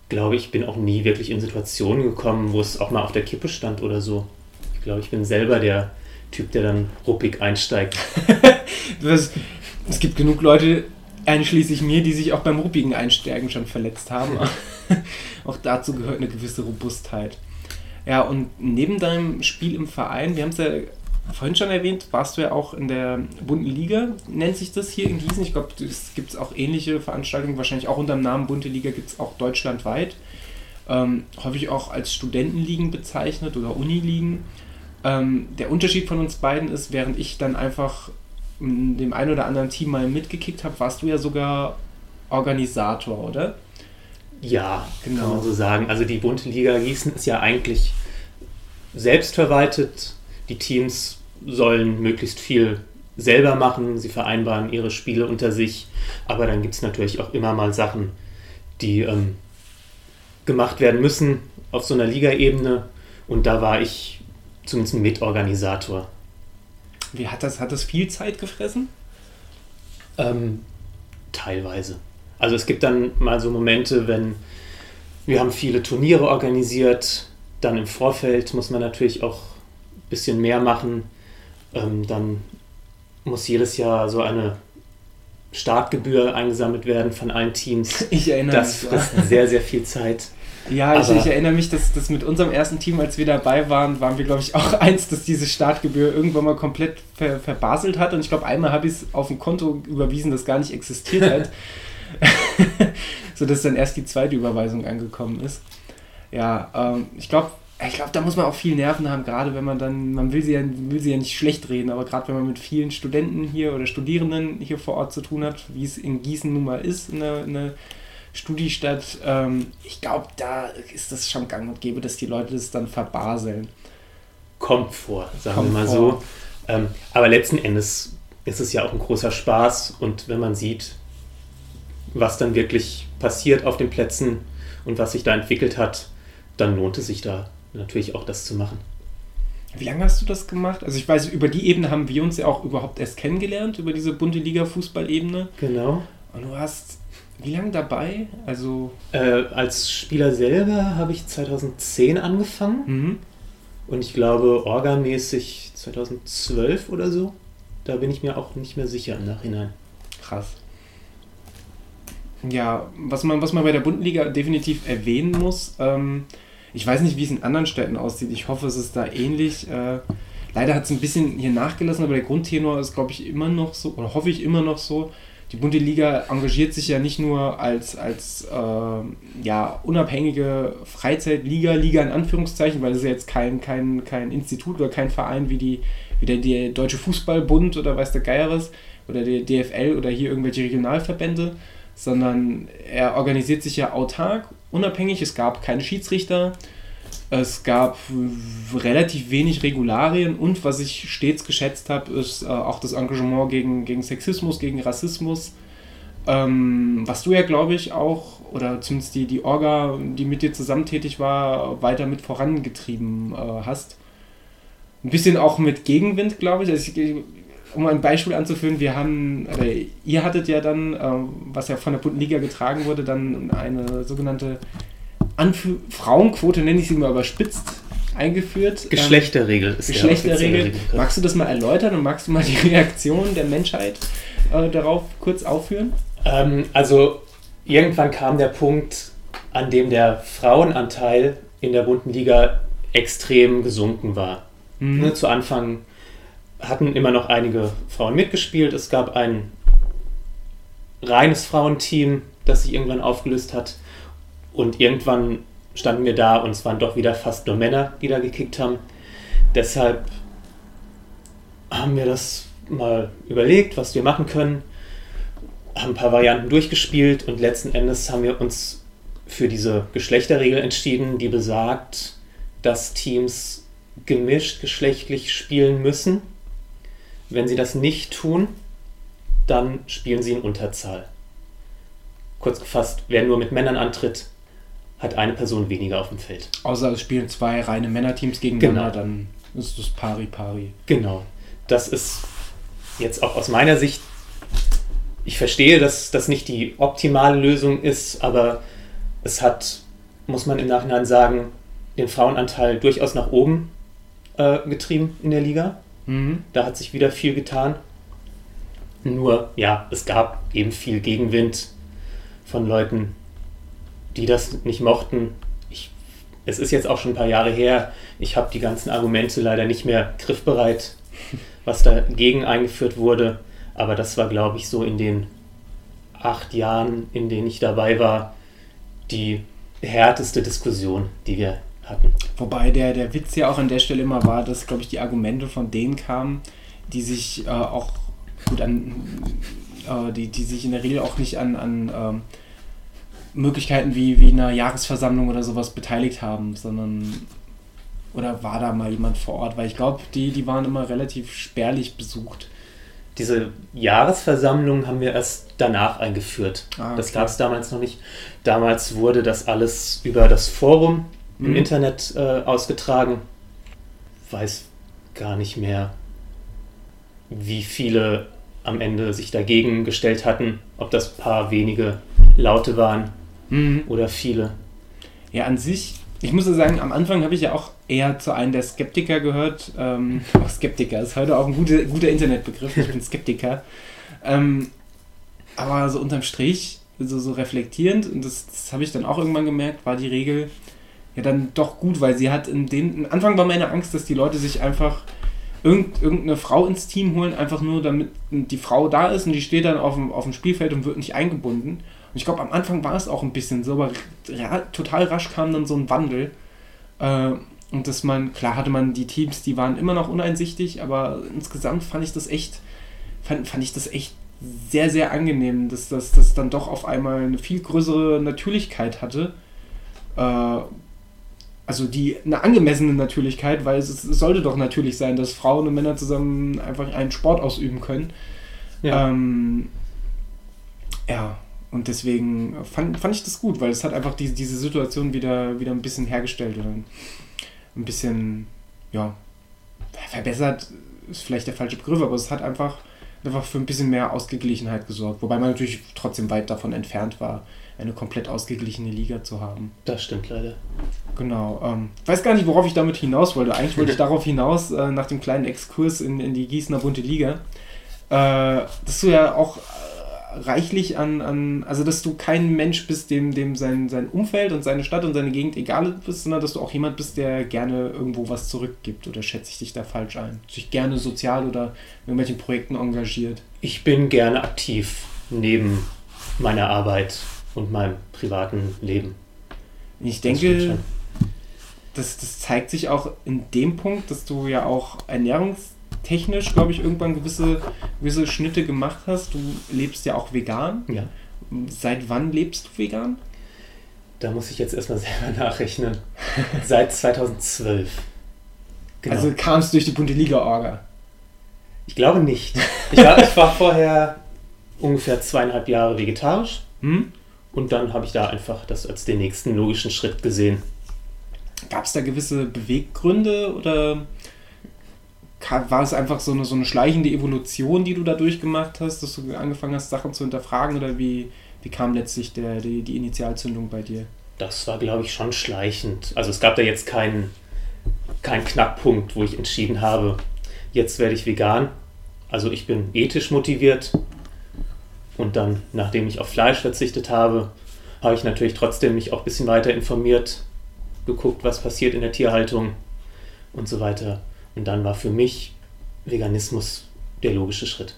glaube, ich bin auch nie wirklich in Situationen gekommen, wo es auch mal auf der Kippe stand oder so. Ich glaube, ich bin selber der Typ, der dann ruppig einsteigt. das, es gibt genug Leute, einschließlich mir, die sich auch beim ruppigen Einsteigen schon verletzt haben. auch dazu gehört eine gewisse Robustheit. Ja, und neben deinem Spiel im Verein, wir haben es ja vorhin schon erwähnt, warst du ja auch in der bunten Liga, nennt sich das hier in Gießen. Ich glaube, es gibt auch ähnliche Veranstaltungen, wahrscheinlich auch unter dem Namen Bunte Liga gibt es auch deutschlandweit. Ähm, häufig auch als Studentenligen bezeichnet oder Uniligen. Ähm, der Unterschied von uns beiden ist, während ich dann einfach in dem einen oder anderen Team mal mitgekickt habe, warst du ja sogar Organisator, oder? Ja, genau. kann man so sagen. Also die Bunte Liga Gießen ist ja eigentlich selbstverwaltet. Die Teams sollen möglichst viel selber machen. Sie vereinbaren ihre Spiele unter sich. Aber dann gibt es natürlich auch immer mal Sachen, die ähm, gemacht werden müssen auf so einer Ligaebene. Und da war ich zumindest ein Mitorganisator. Wie hat das, hat das viel Zeit gefressen? Ähm, teilweise. Also es gibt dann mal so Momente, wenn wir haben viele Turniere organisiert, dann im Vorfeld muss man natürlich auch ein bisschen mehr machen. Ähm, dann muss jedes Jahr so eine Startgebühr eingesammelt werden von allen Teams. Ich erinnere das mich. Das frisst sehr, sehr viel Zeit. Ja, ich, ich, erinnere mich, dass, dass mit unserem ersten Team, als wir dabei waren, waren wir, glaube ich, auch eins, dass diese Startgebühr irgendwann mal komplett ver, verbaselt hat. Und ich glaube, einmal habe ich es auf ein Konto überwiesen, das gar nicht existiert hat. sodass dann erst die zweite Überweisung angekommen ist. Ja, ähm, ich glaube, ich glaube, da muss man auch viel Nerven haben, gerade wenn man dann, man will sie ja, will sie ja nicht schlecht reden, aber gerade wenn man mit vielen Studenten hier oder Studierenden hier vor Ort zu tun hat, wie es in Gießen nun mal ist, eine, eine Studiestadt, ähm, ich glaube, da ist das schon gang und gäbe, dass die Leute das dann verbaseln. Kommt vor, sagen Kommt wir mal vor. so. Ähm, aber letzten Endes ist es ja auch ein großer Spaß und wenn man sieht, was dann wirklich passiert auf den Plätzen und was sich da entwickelt hat, dann lohnt es sich da natürlich auch das zu machen. Wie lange hast du das gemacht? Also ich weiß, über die Ebene haben wir uns ja auch überhaupt erst kennengelernt, über diese bunte Liga-Fußball-Ebene. Genau. Und du hast wie lange dabei? Also äh, als Spieler selber habe ich 2010 angefangen mhm. und ich glaube orgamäßig 2012 oder so. Da bin ich mir auch nicht mehr sicher im Nachhinein. Krass. Ja, was man, was man bei der Bundesliga definitiv erwähnen muss, ähm, ich weiß nicht, wie es in anderen Städten aussieht. Ich hoffe, es ist da ähnlich. Äh, leider hat es ein bisschen hier nachgelassen, aber der Grundtenor ist, glaube ich, immer noch so, oder hoffe ich immer noch so, die Bunte Liga engagiert sich ja nicht nur als, als äh, ja, unabhängige Freizeitliga, Liga in Anführungszeichen, weil es ja jetzt kein, kein, kein Institut oder kein Verein wie, die, wie der, der Deutsche Fußballbund oder weiß der Geieres oder der DFL oder hier irgendwelche Regionalverbände, sondern er organisiert sich ja autark unabhängig, es gab keine Schiedsrichter, es gab relativ wenig Regularien und was ich stets geschätzt habe, ist äh, auch das Engagement gegen, gegen Sexismus, gegen Rassismus. Ähm, was du ja, glaube ich, auch, oder zumindest die, die Orga, die mit dir zusammen tätig war, weiter mit vorangetrieben äh, hast. Ein bisschen auch mit Gegenwind, glaube ich. Also ich. Um ein Beispiel anzuführen, wir haben, oder ihr hattet ja dann, äh, was ja von der Bundesliga getragen wurde, dann eine sogenannte Anf Frauenquote, nenne ich sie mal überspitzt, eingeführt. Geschlechterregel ähm, ist Geschlechterregel. Magst du das mal erläutern und magst du mal die Reaktion der Menschheit äh, darauf kurz aufführen? Ähm, also irgendwann kam der Punkt, an dem der Frauenanteil in der bunten Liga extrem gesunken war. Mhm. Ne, zu Anfang hatten immer noch einige Frauen mitgespielt. Es gab ein reines Frauenteam, das sich irgendwann aufgelöst hat. Und irgendwann standen wir da und es waren doch wieder fast nur Männer, die da gekickt haben. Deshalb haben wir das mal überlegt, was wir machen können, haben ein paar Varianten durchgespielt und letzten Endes haben wir uns für diese Geschlechterregel entschieden, die besagt, dass Teams gemischt geschlechtlich spielen müssen. Wenn sie das nicht tun, dann spielen sie in Unterzahl. Kurz gefasst, wer nur mit Männern antritt, hat eine Person weniger auf dem Feld. Außer es spielen zwei reine Männerteams gegeneinander, genau. dann ist das pari-pari. Genau. Das ist jetzt auch aus meiner Sicht, ich verstehe, dass das nicht die optimale Lösung ist, aber es hat, muss man im Nachhinein sagen, den Frauenanteil durchaus nach oben äh, getrieben in der Liga. Mhm. Da hat sich wieder viel getan. Nur, ja, es gab eben viel Gegenwind von Leuten, die das nicht mochten. Ich, es ist jetzt auch schon ein paar Jahre her. Ich habe die ganzen Argumente leider nicht mehr griffbereit, was dagegen eingeführt wurde. Aber das war, glaube ich, so in den acht Jahren, in denen ich dabei war, die härteste Diskussion, die wir hatten. Wobei der, der Witz ja auch an der Stelle immer war, dass, glaube ich, die Argumente von denen kamen, die sich äh, auch gut an, äh, die, die sich in der Regel auch nicht an, an ähm, Möglichkeiten wie, wie einer Jahresversammlung oder sowas beteiligt haben, sondern oder war da mal jemand vor Ort? Weil ich glaube, die, die waren immer relativ spärlich besucht. Diese Jahresversammlung haben wir erst danach eingeführt. Ah, okay. Das gab es damals noch nicht. Damals wurde das alles über das Forum mhm. im Internet äh, ausgetragen. Weiß gar nicht mehr, wie viele am Ende sich dagegen gestellt hatten, ob das paar wenige Laute waren mhm. oder viele. Ja, an sich, ich muss ja sagen, am Anfang habe ich ja auch eher zu einem der Skeptiker gehört. Ähm, auch Skeptiker ist heute auch ein guter, guter Internetbegriff. Ich bin Skeptiker. Ähm, aber so unterm Strich, so, so reflektierend, und das, das habe ich dann auch irgendwann gemerkt, war die Regel ja dann doch gut, weil sie hat in dem. Am Anfang war meine Angst, dass die Leute sich einfach irgendeine Frau ins Team holen, einfach nur damit die Frau da ist und die steht dann auf dem, auf dem Spielfeld und wird nicht eingebunden. Und ich glaube, am Anfang war es auch ein bisschen so, aber total rasch kam dann so ein Wandel. Äh, und dass man, klar hatte man die Teams, die waren immer noch uneinsichtig, aber insgesamt fand ich das echt, fand, fand ich das echt sehr, sehr angenehm, dass das dass dann doch auf einmal eine viel größere Natürlichkeit hatte. Äh, also die eine angemessene Natürlichkeit, weil es, es, sollte doch natürlich sein, dass Frauen und Männer zusammen einfach einen Sport ausüben können. Ja. Ähm, ja, und deswegen fand, fand ich das gut, weil es hat einfach die, diese Situation wieder, wieder ein bisschen hergestellt oder ein bisschen, ja, verbessert ist vielleicht der falsche Begriff, aber es hat einfach, einfach für ein bisschen mehr Ausgeglichenheit gesorgt. Wobei man natürlich trotzdem weit davon entfernt war, eine komplett ausgeglichene Liga zu haben. Das stimmt leider. Genau. Ähm, weiß gar nicht, worauf ich damit hinaus wollte. Eigentlich wollte ich darauf hinaus, äh, nach dem kleinen Exkurs in, in die Gießener Bunte Liga, äh, dass du ja auch reichlich an, an, also dass du kein Mensch bist, dem, dem sein, sein Umfeld und seine Stadt und seine Gegend egal ist, sondern dass du auch jemand bist, der gerne irgendwo was zurückgibt oder schätze ich dich da falsch ein? Sich gerne sozial oder in irgendwelchen Projekten engagiert? Ich bin gerne aktiv neben meiner Arbeit und meinem privaten Leben. Ich denke, das, das zeigt sich auch in dem Punkt, dass du ja auch Ernährungs technisch, glaube ich, irgendwann gewisse, gewisse Schnitte gemacht hast. Du lebst ja auch vegan. Ja. Seit wann lebst du vegan? Da muss ich jetzt erstmal selber nachrechnen. Seit 2012. Genau. Also kam es durch die Bundesliga-Orga? Ich glaube nicht. Ich war, ich war vorher ungefähr zweieinhalb Jahre vegetarisch. Hm? Und dann habe ich da einfach das als den nächsten logischen Schritt gesehen. Gab es da gewisse Beweggründe oder war es einfach so eine, so eine schleichende Evolution, die du da durchgemacht hast, dass du angefangen hast, Sachen zu hinterfragen oder wie, wie kam letztlich der, die, die Initialzündung bei dir? Das war, glaube ich, schon schleichend. Also es gab da jetzt keinen, keinen Knackpunkt, wo ich entschieden habe, jetzt werde ich vegan. Also ich bin ethisch motiviert und dann, nachdem ich auf Fleisch verzichtet habe, habe ich natürlich trotzdem mich auch ein bisschen weiter informiert, geguckt, was passiert in der Tierhaltung und so weiter. Und dann war für mich Veganismus der logische Schritt.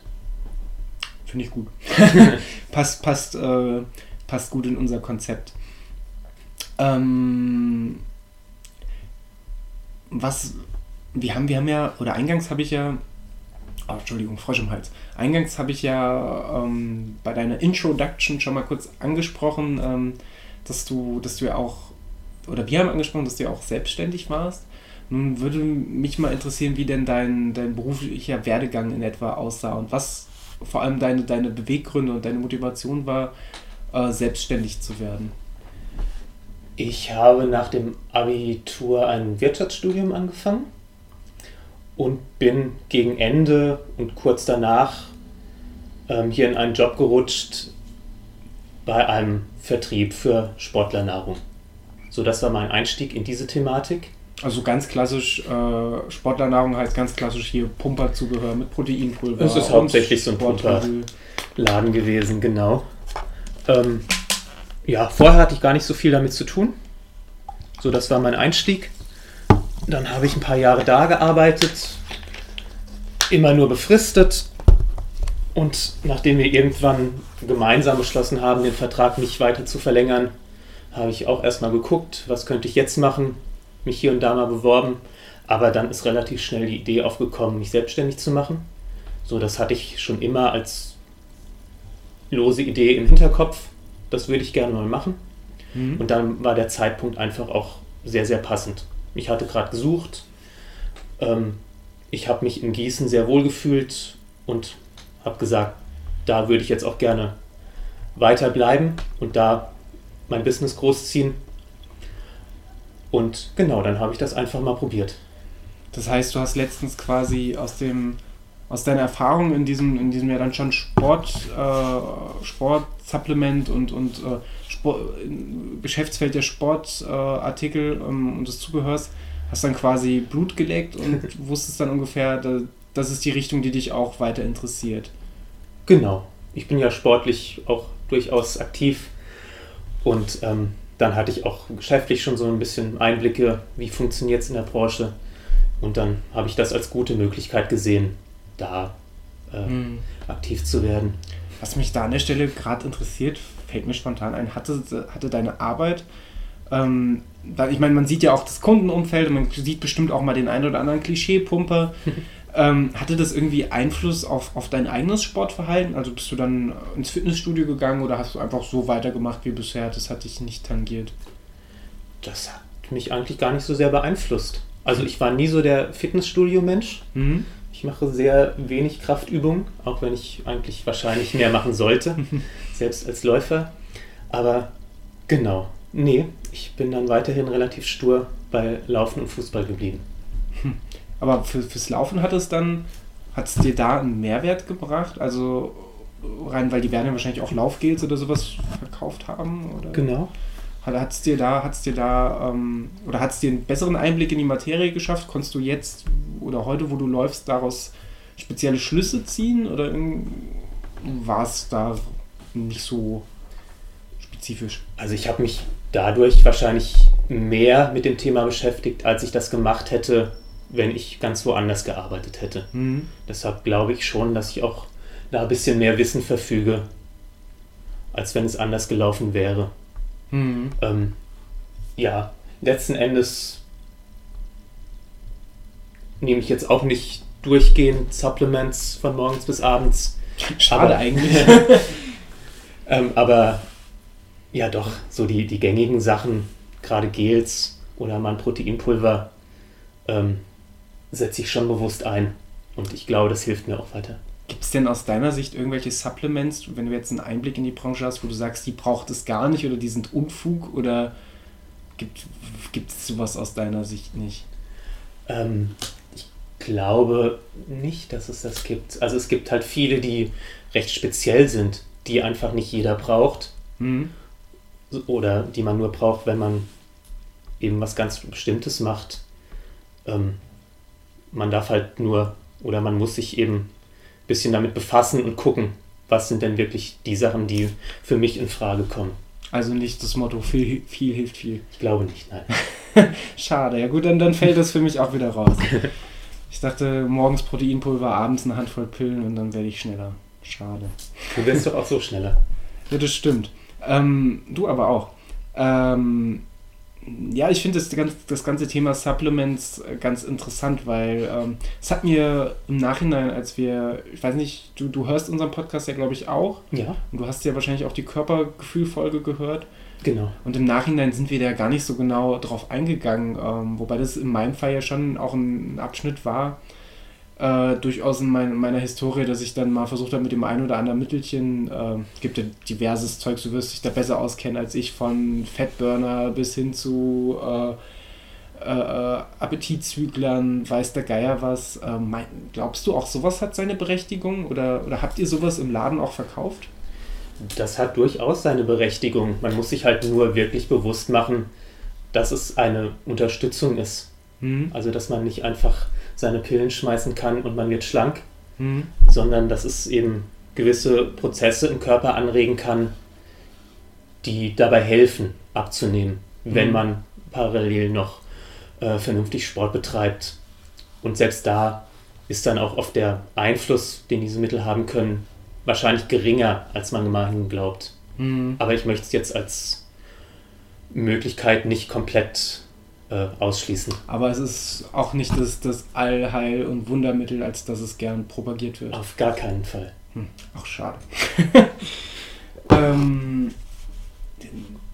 Finde ich gut. passt, passt, äh, passt gut in unser Konzept. Ähm, was, wir haben, wir haben ja, oder eingangs habe ich ja Oh, Entschuldigung, Frosch im Hals. Eingangs habe ich ja ähm, bei deiner Introduction schon mal kurz angesprochen, ähm, dass du, dass du ja auch, oder wir haben angesprochen, dass du ja auch selbstständig warst. Nun würde mich mal interessieren, wie denn dein, dein beruflicher Werdegang in etwa aussah und was vor allem deine, deine Beweggründe und deine Motivation war, äh, selbstständig zu werden. Ich habe nach dem Abitur ein Wirtschaftsstudium angefangen und bin gegen Ende und kurz danach ähm, hier in einen Job gerutscht bei einem Vertrieb für Sportlernahrung. So, das war mein Einstieg in diese Thematik. Also ganz klassisch, äh, Sportlernahrung heißt ganz klassisch hier Pumperzubehör mit Proteinpulver. Es ist hauptsächlich so ein Pumperladen gewesen, genau. Ähm, ja, vorher hatte ich gar nicht so viel damit zu tun. So, das war mein Einstieg. Dann habe ich ein paar Jahre da gearbeitet, immer nur befristet. Und nachdem wir irgendwann gemeinsam beschlossen haben, den Vertrag nicht weiter zu verlängern, habe ich auch erstmal geguckt, was könnte ich jetzt machen, mich hier und da mal beworben. Aber dann ist relativ schnell die Idee aufgekommen, mich selbstständig zu machen. So, das hatte ich schon immer als lose Idee im Hinterkopf. Das würde ich gerne mal machen. Mhm. Und dann war der Zeitpunkt einfach auch sehr, sehr passend. Ich hatte gerade gesucht. Ähm, ich habe mich in Gießen sehr wohl gefühlt und habe gesagt, da würde ich jetzt auch gerne weiterbleiben und da mein Business großziehen. Und genau, dann habe ich das einfach mal probiert. Das heißt, du hast letztens quasi aus dem aus deiner Erfahrung in diesem, in diesem ja dann schon Sport, äh, Sportsupplement und, und äh, Sport, Geschäftsfeld der Sportartikel äh, ähm, und des Zubehörs, hast dann quasi Blut geleckt und wusstest dann ungefähr, da, das ist die Richtung, die dich auch weiter interessiert. Genau. Ich bin ja sportlich auch durchaus aktiv und ähm, dann hatte ich auch geschäftlich schon so ein bisschen Einblicke, wie funktioniert es in der Branche. Und dann habe ich das als gute Möglichkeit gesehen, da äh, hm. aktiv zu werden. Was mich da an der Stelle gerade interessiert, fällt mir spontan ein, hatte, hatte deine Arbeit, ähm, ich meine, man sieht ja auch das Kundenumfeld und man sieht bestimmt auch mal den einen oder anderen Klischee-Pumper. ähm, hatte das irgendwie Einfluss auf, auf dein eigenes Sportverhalten? Also bist du dann ins Fitnessstudio gegangen oder hast du einfach so weitergemacht wie bisher? Das hat dich nicht tangiert. Das hat mich eigentlich gar nicht so sehr beeinflusst. Also ich war nie so der Fitnessstudio-Mensch. Mhm. Ich mache sehr wenig Kraftübungen, auch wenn ich eigentlich wahrscheinlich mehr machen sollte, selbst als Läufer. Aber genau, nee, ich bin dann weiterhin relativ stur bei Laufen und Fußball geblieben. Aber für, fürs Laufen hat es dann, hat es dir da einen Mehrwert gebracht? Also rein, weil die werden ja wahrscheinlich auch Laufgels oder sowas verkauft haben? Oder? Genau. Hat es dir da, hat's dir da, ähm, oder hat es dir einen besseren Einblick in die Materie geschafft? Konntest du jetzt oder heute, wo du läufst, daraus spezielle Schlüsse ziehen? Oder war es da nicht so spezifisch? Also ich habe mich dadurch wahrscheinlich mehr mit dem Thema beschäftigt, als ich das gemacht hätte, wenn ich ganz woanders gearbeitet hätte. Mhm. Deshalb glaube ich schon, dass ich auch da ein bisschen mehr Wissen verfüge, als wenn es anders gelaufen wäre. Mhm. Ähm, ja, letzten Endes nehme ich jetzt auch nicht durchgehend Supplements von morgens bis abends. Schade aber, eigentlich. ähm, aber Ja, doch, so die, die gängigen Sachen, gerade Gels oder mal ein Proteinpulver, ähm, setze ich schon bewusst ein. Und ich glaube, das hilft mir auch weiter. Gibt es denn aus deiner Sicht irgendwelche Supplements, wenn du jetzt einen Einblick in die Branche hast, wo du sagst, die braucht es gar nicht oder die sind Unfug oder gibt es sowas aus deiner Sicht nicht? Ähm, ich glaube nicht, dass es das gibt. Also es gibt halt viele, die recht speziell sind, die einfach nicht jeder braucht. Mhm. Oder die man nur braucht, wenn man eben was ganz Bestimmtes macht. Ähm, man darf halt nur oder man muss sich eben ein bisschen damit befassen und gucken, was sind denn wirklich die Sachen, die für mich in Frage kommen. Also nicht das Motto, viel, viel hilft viel. Ich glaube nicht, nein. Schade, ja gut, dann, dann fällt das für mich auch wieder raus. Ich dachte, morgens Proteinpulver, abends eine Handvoll Pillen und dann werde ich schneller. Schade. Du wirst doch auch so schneller. Ja, das stimmt. Ähm, du aber auch. Ähm, ja, ich finde das, das ganze Thema Supplements äh, ganz interessant, weil ähm, es hat mir im Nachhinein, als wir, ich weiß nicht, du, du hörst unseren Podcast ja, glaube ich, auch. Ja. Und du hast ja wahrscheinlich auch die Körpergefühlfolge gehört. Genau. Und im Nachhinein sind wir da gar nicht so genau drauf eingegangen, ähm, wobei das in meinem Fall ja schon auch ein Abschnitt war, äh, durchaus in mein, meiner Historie, dass ich dann mal versucht habe mit dem einen oder anderen Mittelchen, äh, gibt ja diverses Zeug, du wirst dich da besser auskennen als ich, von Fettburner bis hin zu äh, äh, Appetitzüglern, weiß der Geier was. Äh, mein, glaubst du auch sowas hat seine Berechtigung oder, oder habt ihr sowas im Laden auch verkauft? Das hat durchaus seine Berechtigung. Man muss sich halt nur wirklich bewusst machen, dass es eine Unterstützung ist. Mhm. Also dass man nicht einfach seine Pillen schmeißen kann und man wird schlank, mhm. sondern dass es eben gewisse Prozesse im Körper anregen kann, die dabei helfen, abzunehmen, mhm. wenn man parallel noch äh, vernünftig Sport betreibt. Und selbst da ist dann auch oft der Einfluss, den diese Mittel haben können, wahrscheinlich geringer, als man gemeinhin glaubt. Mhm. Aber ich möchte es jetzt als Möglichkeit nicht komplett äh, ausschließen. Aber es ist auch nicht das, das Allheil- und Wundermittel, als dass es gern propagiert wird. Auf gar keinen Fall. Hm, auch schade. ähm,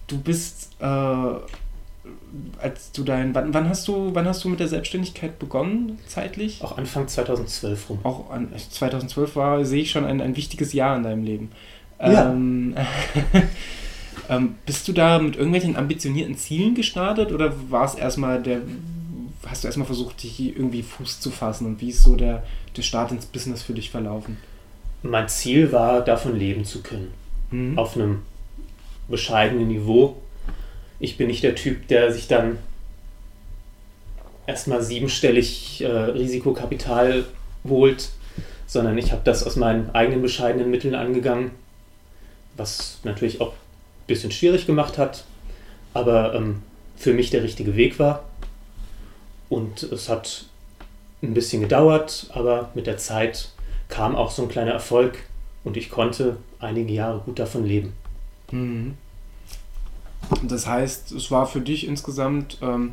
du bist, äh, als du dein, wann, wann, hast du, wann hast du mit der Selbstständigkeit begonnen, zeitlich? Auch Anfang 2012 rum. Auch an, 2012 war, sehe ich schon, ein, ein wichtiges Jahr in deinem Leben. Ja. Ähm, Ähm, bist du da mit irgendwelchen ambitionierten Zielen gestartet oder war es erstmal der, hast du erstmal versucht, dich irgendwie Fuß zu fassen und wie ist so der, der Start ins Business für dich verlaufen? Mein Ziel war, davon leben zu können. Mhm. Auf einem bescheidenen Niveau. Ich bin nicht der Typ, der sich dann erstmal siebenstellig äh, Risikokapital holt, sondern ich habe das aus meinen eigenen bescheidenen Mitteln angegangen, was natürlich auch bisschen schwierig gemacht hat, aber ähm, für mich der richtige Weg war. Und es hat ein bisschen gedauert, aber mit der Zeit kam auch so ein kleiner Erfolg und ich konnte einige Jahre gut davon leben. Mhm. Das heißt, es war für dich insgesamt ähm,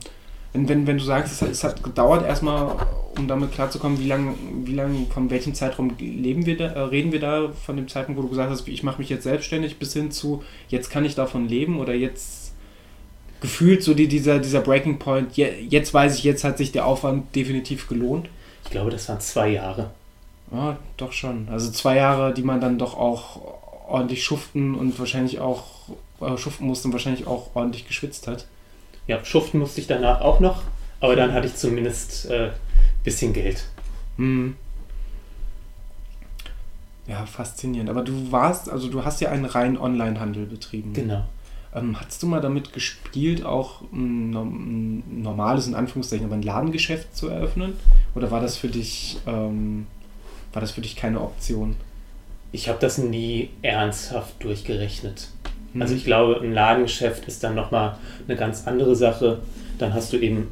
wenn, wenn, du sagst, es, es hat gedauert erstmal, um damit klarzukommen, wie lange, wie lang, von welchem Zeitraum leben wir da, äh, reden wir da von dem Zeitpunkt, wo du gesagt hast, ich mache mich jetzt selbstständig, bis hin zu, jetzt kann ich davon leben oder jetzt gefühlt so die, dieser, dieser Breaking Point, je, jetzt weiß ich, jetzt hat sich der Aufwand definitiv gelohnt? Ich glaube, das waren zwei Jahre. Ja, doch schon. Also zwei Jahre, die man dann doch auch ordentlich schuften und wahrscheinlich auch äh, schuften musste und wahrscheinlich auch ordentlich geschwitzt hat. Ja, schuften musste ich danach auch noch, aber dann hatte ich zumindest äh, bisschen Geld. Hm. Ja, faszinierend. Aber du warst, also du hast ja einen reinen Online-Handel betrieben. Genau. Ähm, hast du mal damit gespielt, auch ein, ein, normales, in Anführungszeichen, aber ein Ladengeschäft zu eröffnen? Oder war das für dich, ähm, war das für dich keine Option? Ich habe das nie ernsthaft durchgerechnet. Mhm. Also ich glaube, ein Ladengeschäft ist dann nochmal eine ganz andere Sache. Dann hast du eben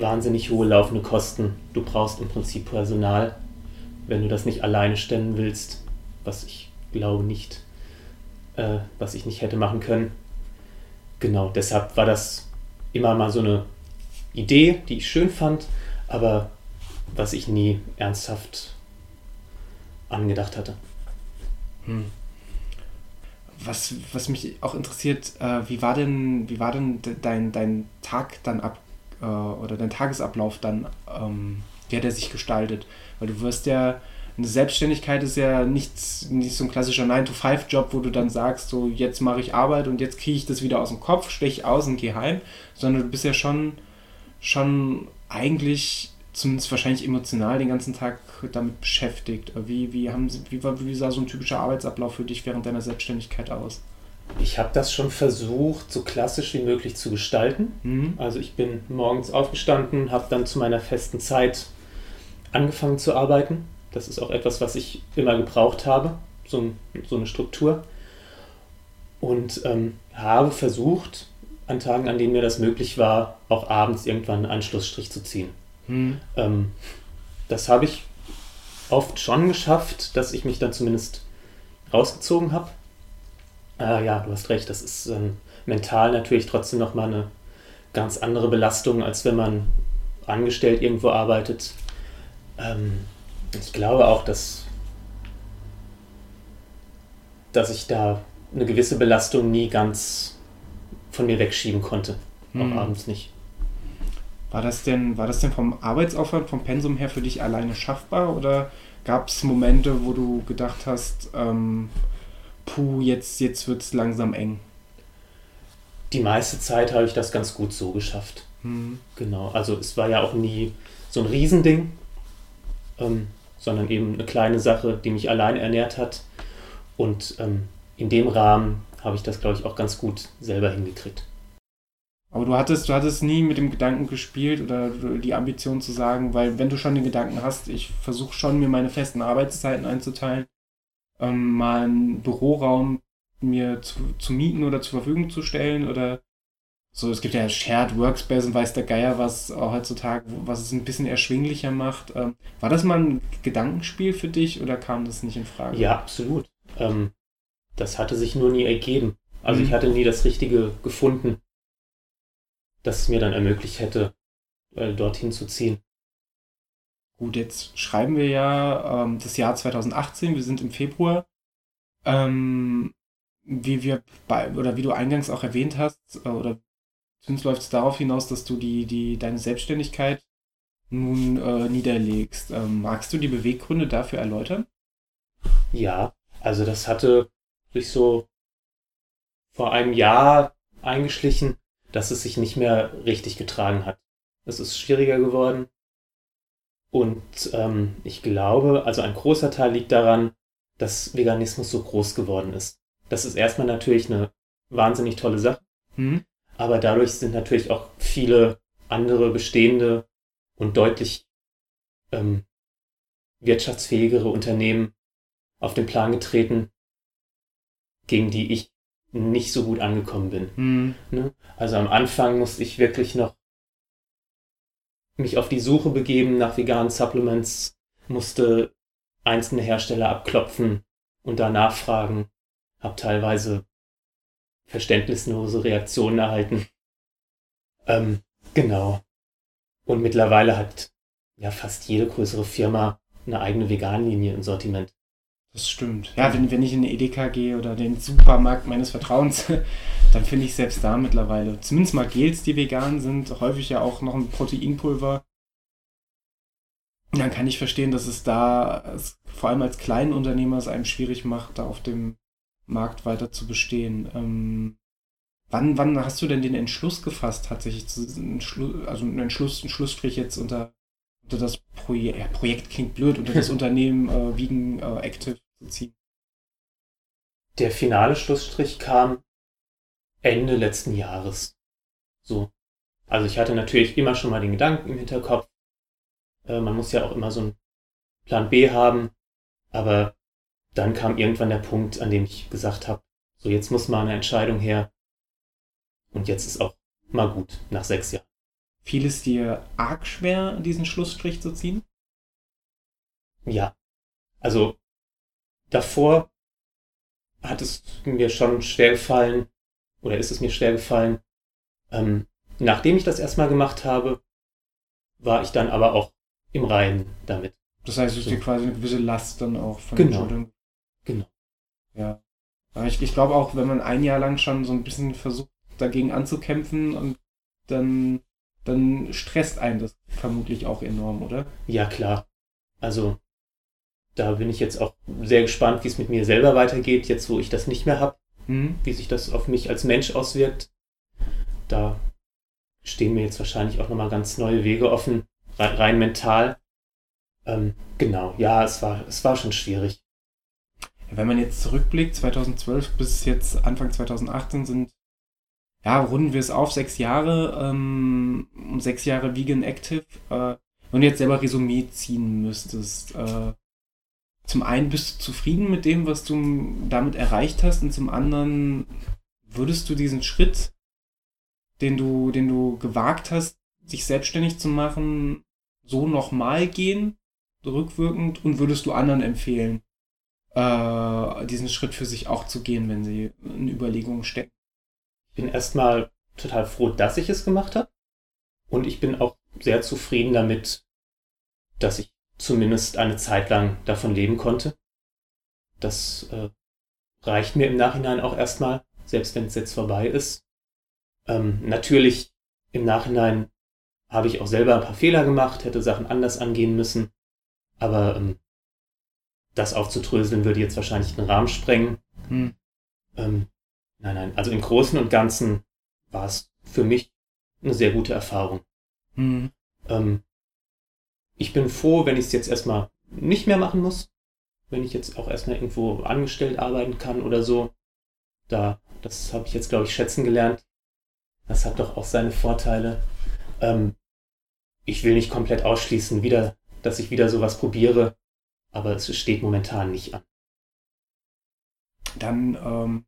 wahnsinnig hohe laufende Kosten. Du brauchst im Prinzip Personal, wenn du das nicht alleine stemmen willst, was ich glaube nicht, äh, was ich nicht hätte machen können. Genau, deshalb war das immer mal so eine Idee, die ich schön fand, aber was ich nie ernsthaft angedacht hatte. Hm was, was mich auch interessiert, äh, wie war denn, wie war denn dein, dein Tag dann ab äh, oder dein Tagesablauf dann, ähm, wie hat er sich gestaltet? Weil du wirst ja, eine Selbstständigkeit ist ja nicht, nicht so ein klassischer 9-to-5-Job, wo du dann sagst, so jetzt mache ich Arbeit und jetzt kriege ich das wieder aus dem Kopf, steche aus und gehe heim, sondern du bist ja schon, schon eigentlich zumindest wahrscheinlich emotional den ganzen Tag damit beschäftigt. Wie, wie, haben wie, wie sah so ein typischer Arbeitsablauf für dich während deiner Selbstständigkeit aus? Ich habe das schon versucht, so klassisch wie möglich zu gestalten. Mhm. Also ich bin morgens aufgestanden, habe dann zu meiner festen Zeit angefangen zu arbeiten. Das ist auch etwas, was ich immer gebraucht habe, so, ein, so eine Struktur. Und ähm, habe versucht, an Tagen, an denen mir das möglich war, auch abends irgendwann einen Anschlussstrich zu ziehen. Mhm. Ähm, das habe ich oft schon geschafft, dass ich mich dann zumindest rausgezogen habe. Äh, ja, du hast recht, das ist ähm, mental natürlich trotzdem nochmal eine ganz andere Belastung, als wenn man angestellt irgendwo arbeitet. Ähm, ich glaube auch, dass, dass ich da eine gewisse Belastung nie ganz von mir wegschieben konnte. Mhm. Auch abends nicht. War das denn, war das denn vom Arbeitsaufwand, vom Pensum her für dich alleine schaffbar oder gab es Momente, wo du gedacht hast, ähm, puh, jetzt, jetzt wird es langsam eng? Die meiste Zeit habe ich das ganz gut so geschafft. Mhm. Genau, also es war ja auch nie so ein Riesending, ähm, sondern eben eine kleine Sache, die mich allein ernährt hat. Und ähm, in dem Rahmen habe ich das, glaube ich, auch ganz gut selber hingekriegt. Aber du hattest, du hattest nie mit dem Gedanken gespielt oder die Ambition zu sagen, weil wenn du schon den Gedanken hast, ich versuche schon mir meine festen Arbeitszeiten einzuteilen, ähm, mal einen Büroraum mir zu, zu mieten oder zur Verfügung zu stellen oder so, es gibt ja Shared Workspace und weiß der Geier was heutzutage, was es ein bisschen erschwinglicher macht. Ähm, war das mal ein Gedankenspiel für dich oder kam das nicht in Frage? Ja, absolut. Ähm, das hatte sich nur nie ergeben. Also mhm. ich hatte nie das Richtige gefunden das es mir dann ermöglicht hätte, äh, dorthin zu ziehen. Gut, jetzt schreiben wir ja ähm, das Jahr 2018, wir sind im Februar. Ähm, wie wir bei, oder wie du eingangs auch erwähnt hast, äh, oder zumindest läuft es darauf hinaus, dass du die, die, deine Selbstständigkeit nun äh, niederlegst. Ähm, magst du die Beweggründe dafür erläutern? Ja, also das hatte sich so vor einem Jahr eingeschlichen, dass es sich nicht mehr richtig getragen hat. Es ist schwieriger geworden. Und ähm, ich glaube, also ein großer Teil liegt daran, dass Veganismus so groß geworden ist. Das ist erstmal natürlich eine wahnsinnig tolle Sache. Mhm. Aber dadurch sind natürlich auch viele andere bestehende und deutlich ähm, wirtschaftsfähigere Unternehmen auf den Plan getreten, gegen die ich nicht so gut angekommen bin. Mhm. Also am Anfang musste ich wirklich noch mich auf die Suche begeben nach veganen Supplements, musste einzelne Hersteller abklopfen und da nachfragen, habe teilweise verständnislose Reaktionen erhalten. Ähm, genau. Und mittlerweile hat ja fast jede größere Firma eine eigene Veganlinie im Sortiment. Das stimmt. Ja, wenn, wenn ich in den Edeka gehe oder den Supermarkt meines Vertrauens, dann finde ich selbst da mittlerweile, zumindest mal Gels, die vegan sind, häufig ja auch noch ein Proteinpulver. Und dann kann ich verstehen, dass es da, vor allem als kleinen Unternehmer, es einem schwierig macht, da auf dem Markt weiter zu bestehen. Ähm, wann, wann hast du denn den Entschluss gefasst, tatsächlich, zu, also einen Entschluss, einen Schlussstrich jetzt unter unter das Projekt, ja, Projekt klingt blöd, unter das Unternehmen äh, Vegan äh, Active zu ziehen? Der finale Schlussstrich kam Ende letzten Jahres. So. Also ich hatte natürlich immer schon mal den Gedanken im Hinterkopf. Äh, man muss ja auch immer so einen Plan B haben. Aber dann kam irgendwann der Punkt, an dem ich gesagt habe, so jetzt muss mal eine Entscheidung her. Und jetzt ist auch mal gut, nach sechs Jahren. Fiel es dir arg schwer, diesen Schlussstrich zu ziehen? Ja. Also davor hat es mir schon schwer gefallen, oder ist es mir schwer gefallen. Ähm, nachdem ich das erstmal gemacht habe, war ich dann aber auch im Reinen damit. Das heißt, es ist so. dir quasi eine gewisse Last dann auch von genau. Entscheidung. Genau. Ja. Aber ich, ich glaube auch, wenn man ein Jahr lang schon so ein bisschen versucht, dagegen anzukämpfen und dann, dann stresst einen das vermutlich auch enorm, oder? Ja, klar. Also, da bin ich jetzt auch sehr gespannt, wie es mit mir selber weitergeht, jetzt wo ich das nicht mehr habe, mhm. wie sich das auf mich als Mensch auswirkt. Da stehen mir jetzt wahrscheinlich auch nochmal ganz neue Wege offen, rein, rein mental. Ähm, genau, ja, es war, es war schon schwierig. Wenn man jetzt zurückblickt, 2012 bis jetzt Anfang 2018 sind, ja, runden wir es auf, sechs Jahre, ähm, sechs Jahre Vegan Active. Äh, wenn du jetzt selber Resümee ziehen müsstest, äh, zum einen bist du zufrieden mit dem, was du damit erreicht hast, und zum anderen würdest du diesen Schritt, den du, den du gewagt hast, sich selbstständig zu machen, so nochmal gehen, rückwirkend, und würdest du anderen empfehlen, äh, diesen Schritt für sich auch zu gehen, wenn sie in Überlegungen stecken? Ich bin erstmal total froh, dass ich es gemacht habe. Und ich bin auch sehr zufrieden damit, dass ich zumindest eine Zeit lang davon leben konnte. Das äh, reicht mir im Nachhinein auch erstmal, selbst wenn es jetzt vorbei ist. Ähm, natürlich im Nachhinein habe ich auch selber ein paar Fehler gemacht, hätte Sachen anders angehen müssen. Aber ähm, das aufzudröseln würde jetzt wahrscheinlich den Rahmen sprengen. Hm. Ähm, nein, nein. Also im Großen und Ganzen war es für mich eine sehr gute Erfahrung. Hm. Ähm, ich bin froh, wenn ich es jetzt erstmal nicht mehr machen muss. Wenn ich jetzt auch erstmal irgendwo angestellt arbeiten kann oder so. Da, das habe ich jetzt, glaube ich, schätzen gelernt. Das hat doch auch seine Vorteile. Ähm, ich will nicht komplett ausschließen, wieder, dass ich wieder sowas probiere, aber es steht momentan nicht an. Dann ähm,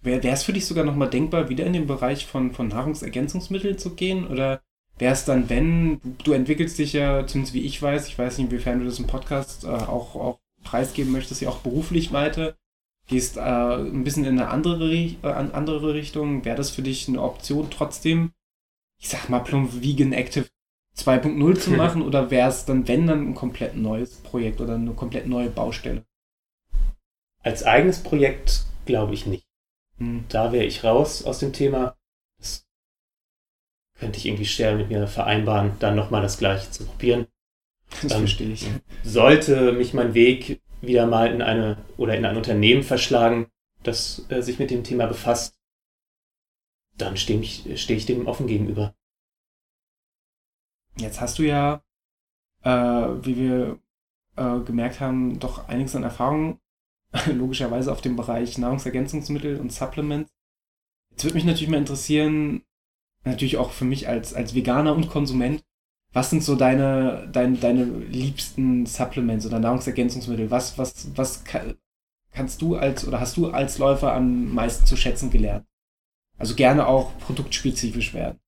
wäre es für dich sogar nochmal denkbar, wieder in den Bereich von, von Nahrungsergänzungsmitteln zu gehen? Oder wäre es dann, wenn, du entwickelst dich ja, zumindest wie ich weiß, ich weiß nicht, inwiefern du das im Podcast äh, auch, auch preisgeben möchtest, ja auch beruflich weiter, gehst äh, ein bisschen in eine andere, äh, andere Richtung, wäre das für dich eine Option trotzdem, ich sag mal plump Vegan Active 2.0 zu machen oder wäre es dann, wenn, dann ein komplett neues Projekt oder eine komplett neue Baustelle? Als eigenes Projekt glaube ich nicht. Hm. Da wäre ich raus aus dem Thema könnte ich irgendwie schwer mit mir vereinbaren, dann nochmal das Gleiche zu probieren. Das ähm, verstehe ich. Sollte mich mein Weg wieder mal in eine oder in ein Unternehmen verschlagen, das äh, sich mit dem Thema befasst, dann stehe ich, steh ich dem offen gegenüber. Jetzt hast du ja, äh, wie wir äh, gemerkt haben, doch einiges an Erfahrung, logischerweise auf dem Bereich Nahrungsergänzungsmittel und Supplements. Jetzt würde mich natürlich mal interessieren, natürlich auch für mich als, als Veganer und Konsument, was sind so deine, deine, deine liebsten Supplements oder Nahrungsergänzungsmittel? Was, was, was kannst du als oder hast du als Läufer am meisten zu schätzen gelernt? Also gerne auch produktspezifisch werden.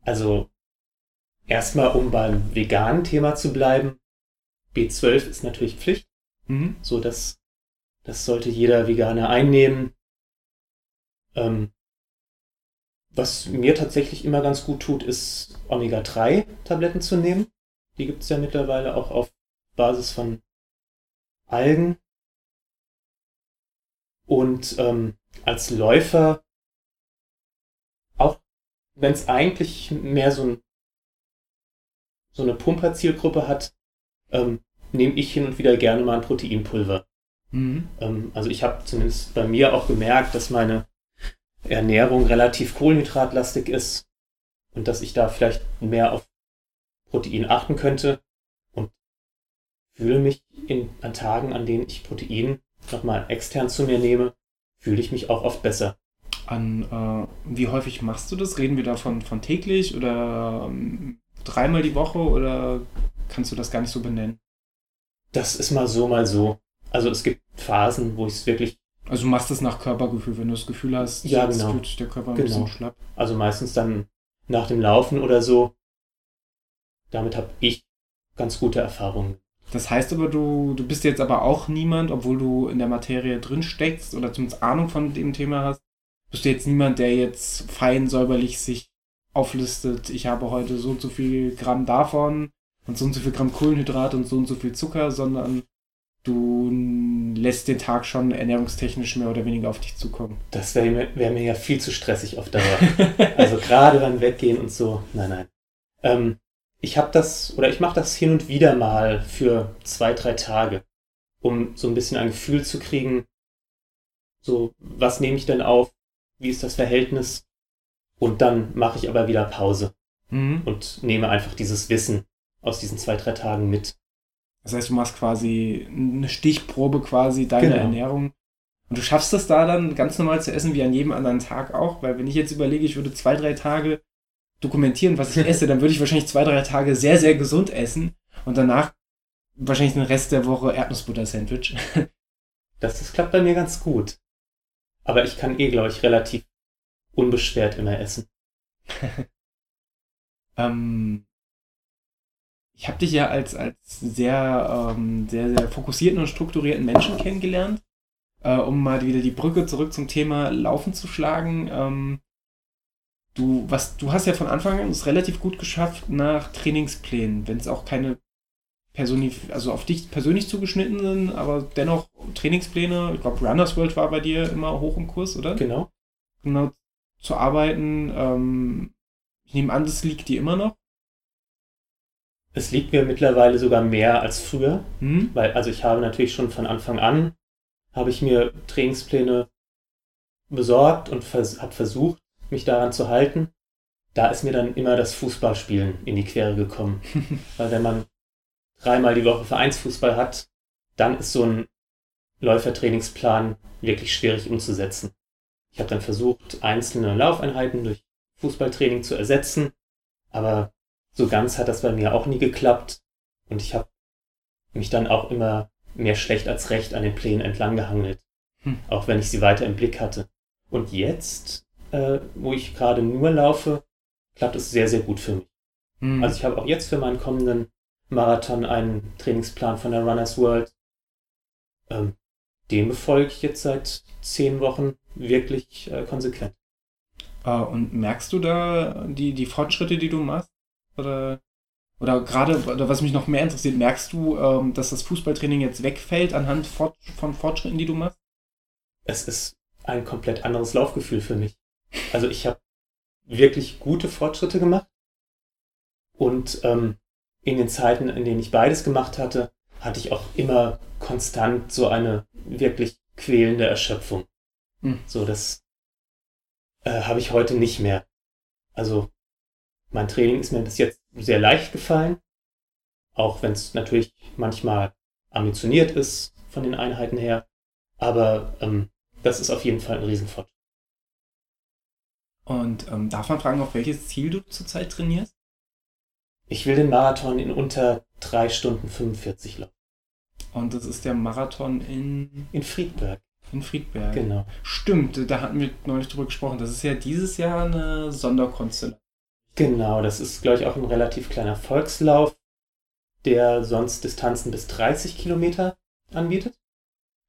Also erstmal, um beim veganen Thema zu bleiben, B12 ist natürlich Pflicht. Mhm. So, dass das sollte jeder Veganer einnehmen. Ähm, was mir tatsächlich immer ganz gut tut, ist Omega-3-Tabletten zu nehmen. Die gibt es ja mittlerweile auch auf Basis von Algen. Und ähm, als Läufer, auch wenn es eigentlich mehr so, ein, so eine Pumperzielgruppe hat, ähm, nehme ich hin und wieder gerne mal ein Proteinpulver. Mhm. Ähm, also ich habe zumindest bei mir auch gemerkt, dass meine Ernährung relativ kohlenhydratlastig ist und dass ich da vielleicht mehr auf Protein achten könnte und fühle mich in, an Tagen, an denen ich Protein nochmal extern zu mir nehme, fühle ich mich auch oft besser. An äh, wie häufig machst du das? Reden wir davon von täglich oder ähm, dreimal die Woche oder kannst du das gar nicht so benennen? Das ist mal so, mal so. Also es gibt Phasen, wo ich es wirklich also du machst es nach Körpergefühl, wenn du das Gefühl hast, ja, jetzt genau. fühlt der Körper ein genau. bisschen schlapp. Also meistens dann nach dem Laufen oder so. Damit habe ich ganz gute Erfahrungen. Das heißt aber, du, du bist jetzt aber auch niemand, obwohl du in der Materie drin steckst oder zumindest Ahnung von dem Thema hast, bist du jetzt niemand, der jetzt fein säuberlich sich auflistet, ich habe heute so und so viel Gramm davon und so und so viel Gramm Kohlenhydrat und so und so viel Zucker, sondern du lässt den Tag schon ernährungstechnisch mehr oder weniger auf dich zukommen. Das wäre mir, wär mir ja viel zu stressig auf Dauer. also gerade beim Weggehen und so. Nein, nein. Ähm, ich habe das, oder ich mache das hin und wieder mal für zwei, drei Tage, um so ein bisschen ein Gefühl zu kriegen, so, was nehme ich denn auf? Wie ist das Verhältnis? Und dann mache ich aber wieder Pause mhm. und nehme einfach dieses Wissen aus diesen zwei, drei Tagen mit. Das heißt, du machst quasi eine Stichprobe quasi deiner genau. Ernährung. Und du schaffst es da dann ganz normal zu essen wie an jedem anderen Tag auch, weil wenn ich jetzt überlege, ich würde zwei, drei Tage dokumentieren, was ich esse, dann würde ich wahrscheinlich zwei, drei Tage sehr, sehr gesund essen und danach wahrscheinlich den Rest der Woche Erdnussbutter-Sandwich. Das, das klappt bei mir ganz gut. Aber ich kann eh, glaube ich, relativ unbeschwert immer essen. ähm, ich habe dich ja als, als sehr, ähm, sehr, sehr fokussierten und strukturierten Menschen kennengelernt. Äh, um mal wieder die Brücke zurück zum Thema Laufen zu schlagen. Ähm, du, was, du hast ja von Anfang an es relativ gut geschafft nach Trainingsplänen, wenn es auch keine Personif also auf dich persönlich zugeschnitten sind, aber dennoch Trainingspläne. Ich glaube, Runners World war bei dir immer hoch im Kurs, oder? Genau. Genau zu arbeiten. Ähm, ich nehme an, das liegt dir immer noch. Es liegt mir mittlerweile sogar mehr als früher, hm? weil also ich habe natürlich schon von Anfang an habe ich mir Trainingspläne besorgt und vers habe versucht, mich daran zu halten. Da ist mir dann immer das Fußballspielen in die Quere gekommen, weil wenn man dreimal die Woche Vereinsfußball hat, dann ist so ein Läufertrainingsplan wirklich schwierig umzusetzen. Ich habe dann versucht, einzelne Laufeinheiten durch Fußballtraining zu ersetzen, aber so ganz hat das bei mir auch nie geklappt und ich habe mich dann auch immer mehr schlecht als recht an den Plänen entlang gehangelt, hm. auch wenn ich sie weiter im Blick hatte. Und jetzt, äh, wo ich gerade nur laufe, klappt es sehr, sehr gut für mich. Hm. Also ich habe auch jetzt für meinen kommenden Marathon einen Trainingsplan von der Runners World. Ähm, den befolge ich jetzt seit zehn Wochen wirklich äh, konsequent. Uh, und merkst du da die, die Fortschritte, die du machst? Oder, oder gerade, oder was mich noch mehr interessiert, merkst du, ähm, dass das Fußballtraining jetzt wegfällt anhand fort, von Fortschritten, die du machst? Es ist ein komplett anderes Laufgefühl für mich. Also ich habe wirklich gute Fortschritte gemacht und ähm, in den Zeiten, in denen ich beides gemacht hatte, hatte ich auch immer konstant so eine wirklich quälende Erschöpfung. Hm. So, das äh, habe ich heute nicht mehr. Also mein Training ist mir bis jetzt sehr leicht gefallen, auch wenn es natürlich manchmal ambitioniert ist von den Einheiten her. Aber ähm, das ist auf jeden Fall ein Riesenfortschritt. Und ähm, darf man fragen, auf welches Ziel du zurzeit trainierst? Ich will den Marathon in unter 3 Stunden 45 laufen. Und das ist der Marathon in. In Friedberg. In Friedberg. Genau. Stimmt, da hatten wir neulich drüber gesprochen. Das ist ja dieses Jahr eine Sonderkonstellation. Genau, das ist, glaube ich, auch ein relativ kleiner Volkslauf, der sonst Distanzen bis 30 Kilometer anbietet.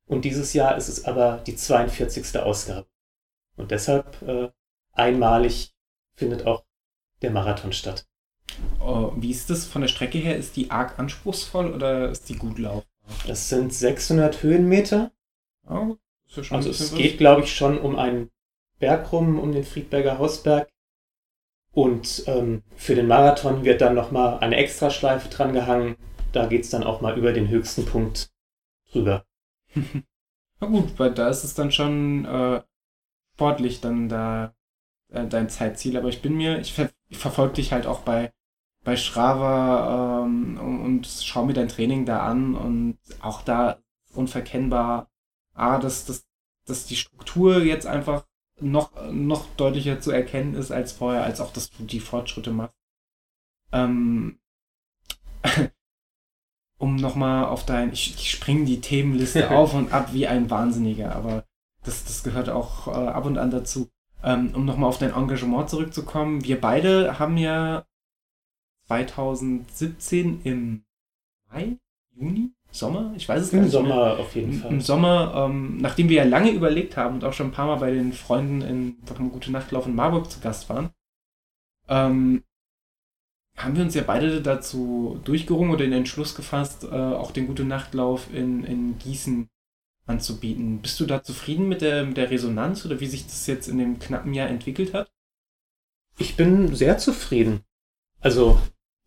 Und dieses Jahr ist es aber die 42. Ausgabe. Und deshalb äh, einmalig findet auch der Marathon statt. Oh, wie ist das von der Strecke her? Ist die arg anspruchsvoll oder ist die gut laufbar? Es sind 600 Höhenmeter. Oh, also es geht, glaube ich, schon um einen Berg rum, um den Friedberger Hausberg. Und ähm, für den Marathon wird dann nochmal eine Extraschleife dran gehangen. Da geht es dann auch mal über den höchsten Punkt drüber. Na gut, weil da ist es dann schon äh, sportlich dann da äh, dein Zeitziel. Aber ich bin mir, ich, ver ich verfolge dich halt auch bei, bei Strava ähm, und, und schaue mir dein Training da an und auch da unverkennbar, ah, dass, dass, dass die Struktur jetzt einfach noch, noch deutlicher zu erkennen ist als vorher, als auch, dass du die Fortschritte machst. Ähm, um nochmal auf dein, ich, ich springe die Themenliste auf und ab wie ein Wahnsinniger, aber das, das gehört auch äh, ab und an dazu. Ähm, um nochmal auf dein Engagement zurückzukommen, wir beide haben ja 2017 im Mai, Juni, Sommer, ich weiß es Im gar nicht. Im Sommer mehr. auf jeden Fall. Im Sommer, ähm, nachdem wir ja lange überlegt haben und auch schon ein paar Mal bei den Freunden in Gute Nachtlauf in Marburg zu Gast waren, ähm, haben wir uns ja beide dazu durchgerungen oder den Entschluss gefasst, äh, auch den Gute Nachtlauf in, in Gießen anzubieten. Bist du da zufrieden mit der, mit der Resonanz oder wie sich das jetzt in dem knappen Jahr entwickelt hat? Ich bin sehr zufrieden. Also,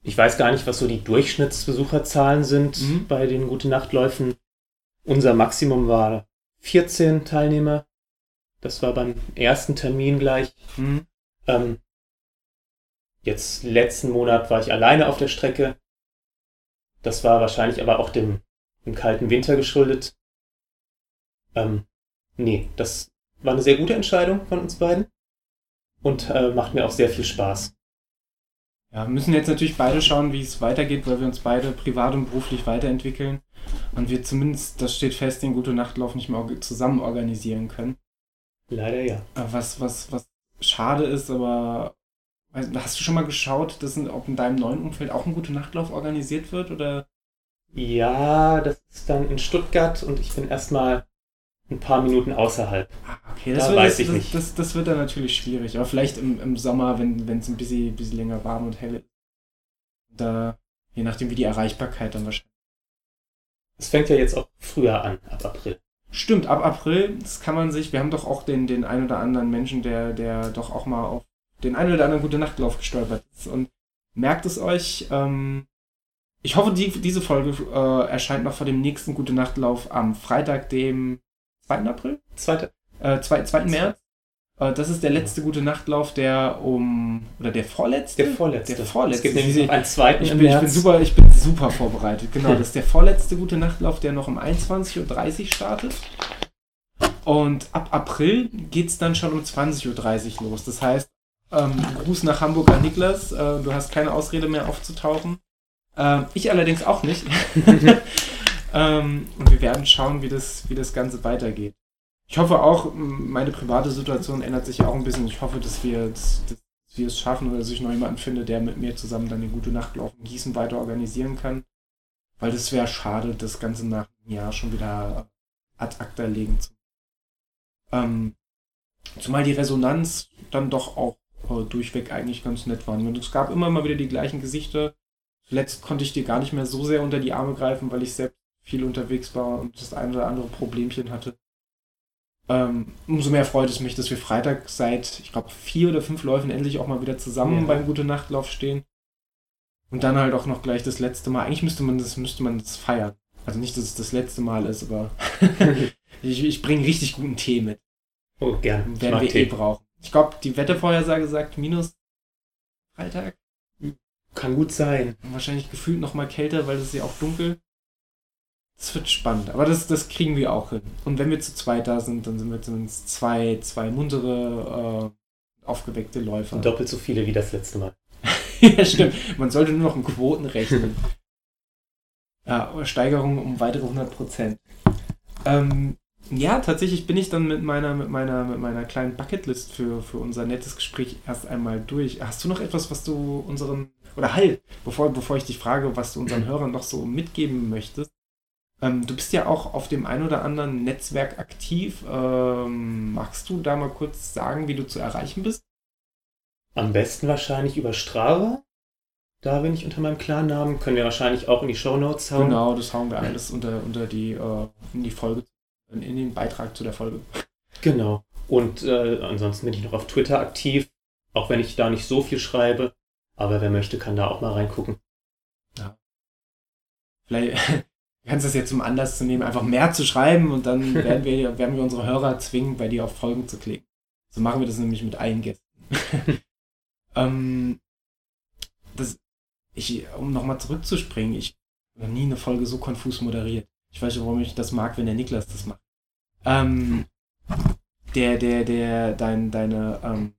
ich weiß gar nicht, was so die Durchschnittsbesucherzahlen sind mhm. bei den Gute Nachtläufen. Unser Maximum war 14 Teilnehmer. Das war beim ersten Termin gleich. Mhm. Ähm, jetzt letzten Monat war ich alleine auf der Strecke. Das war wahrscheinlich aber auch dem, dem kalten Winter geschuldet. Ähm, nee, das war eine sehr gute Entscheidung von uns beiden und äh, macht mir auch sehr viel Spaß. Ja, wir müssen jetzt natürlich beide schauen, wie es weitergeht, weil wir uns beide privat und beruflich weiterentwickeln und wir zumindest, das steht fest, den Gute Nachtlauf nicht mehr zusammen organisieren können. Leider ja. Äh, was, was, was schade ist, aber hast du schon mal geschaut, dass, ob in deinem neuen Umfeld auch ein Gute Nachtlauf organisiert wird? Oder? Ja, das ist dann in Stuttgart und ich bin erstmal ein paar Minuten außerhalb. Ah, okay, das, da wird, weiß ich das, nicht. Das, das, wird dann natürlich schwierig. Aber vielleicht im, im Sommer, wenn es ein bisschen, bisschen länger warm und hell ist. Da, je nachdem, wie die Erreichbarkeit dann wahrscheinlich. Es fängt ja jetzt auch früher an, ab April. Stimmt, ab April, das kann man sich, wir haben doch auch den, den ein oder anderen Menschen, der, der doch auch mal auf den ein oder anderen gute Nachtlauf gestolpert ist. Und merkt es euch, ähm, ich hoffe, die, diese Folge äh, erscheint noch vor dem nächsten Gute Nachtlauf am Freitag, dem 2. April? 2. Äh, 2, 2. März. Äh, das ist der letzte gute Nachtlauf, der um oder der vorletzte? Der vorletzte. Der vorletzte. Es gibt nämlich einen zweiten ich bin, ich bin super, ich bin super vorbereitet. Genau, das ist der vorletzte gute Nachtlauf, der noch um 21.30 Uhr startet. Und ab April geht es dann schon um 20.30 Uhr los. Das heißt, ähm, Gruß nach Hamburg an Niklas. Äh, du hast keine Ausrede mehr aufzutauchen. Äh, ich allerdings auch nicht. ähm, und wir werden schauen, wie das, wie das Ganze weitergeht. Ich hoffe auch, meine private Situation ändert sich auch ein bisschen. Ich hoffe, dass wir, dass, dass wir es schaffen oder dass ich noch jemanden finde, der mit mir zusammen dann den Gute Nachtlauf in Gießen weiter organisieren kann. Weil das wäre schade, das Ganze nach einem Jahr schon wieder ad acta legen zu. Ähm, zumal die Resonanz dann doch auch äh, durchweg eigentlich ganz nett war. Und es gab immer mal wieder die gleichen Gesichter. Zuletzt konnte ich dir gar nicht mehr so sehr unter die Arme greifen, weil ich selbst viel unterwegs war und das ein oder andere Problemchen hatte. Ähm, umso mehr freut es mich, dass wir Freitag seit, ich glaube, vier oder fünf Läufen endlich auch mal wieder zusammen ja. beim Gute Nachtlauf stehen. Und dann halt auch noch gleich das letzte Mal. Eigentlich müsste man das, müsste man das feiern. Also nicht, dass es das letzte Mal ist, aber ich, ich bringe richtig guten Tee mit. Oh, gern. Werden wir eh Tee. eh brauchen. Ich glaube, die Wettervorhersage sagt minus Freitag. Kann gut sein. Wahrscheinlich gefühlt noch mal kälter, weil es ist ja auch dunkel. Das wird spannend, aber das, das kriegen wir auch hin. Und wenn wir zu zweit da sind, dann sind wir zumindest zwei, zwei muntere, äh, aufgeweckte Läufer. Und doppelt so viele wie das letzte Mal. ja, stimmt. Man sollte nur noch in Quoten rechnen. ja, Steigerung um weitere 100 Prozent. Ähm, ja, tatsächlich bin ich dann mit meiner, mit meiner, mit meiner kleinen Bucketlist für, für unser nettes Gespräch erst einmal durch. Hast du noch etwas, was du unseren, oder halt, bevor, bevor ich dich frage, was du unseren Hörern noch so mitgeben möchtest? Ähm, du bist ja auch auf dem ein oder anderen Netzwerk aktiv. Ähm, magst du da mal kurz sagen, wie du zu erreichen bist? Am besten wahrscheinlich über Strava. Da bin ich unter meinem Klarnamen. Können wir wahrscheinlich auch in die Show Notes hauen. Genau, das hauen wir alles unter, unter die, äh, in die Folge in den Beitrag zu der Folge. Genau. Und äh, ansonsten bin ich noch auf Twitter aktiv, auch wenn ich da nicht so viel schreibe. Aber wer möchte, kann da auch mal reingucken. Ja. Vielleicht kannst du es jetzt zum Anlass zu nehmen, einfach mehr zu schreiben und dann werden wir, werden wir unsere Hörer zwingen, bei dir auf Folgen zu klicken. So machen wir das nämlich mit allen Gästen. ähm, das, ich, um nochmal zurückzuspringen, ich habe nie eine Folge so konfus moderiert. Ich weiß nicht, warum ich das mag, wenn der Niklas das macht. Ähm, der, der, der, dein, deine ähm,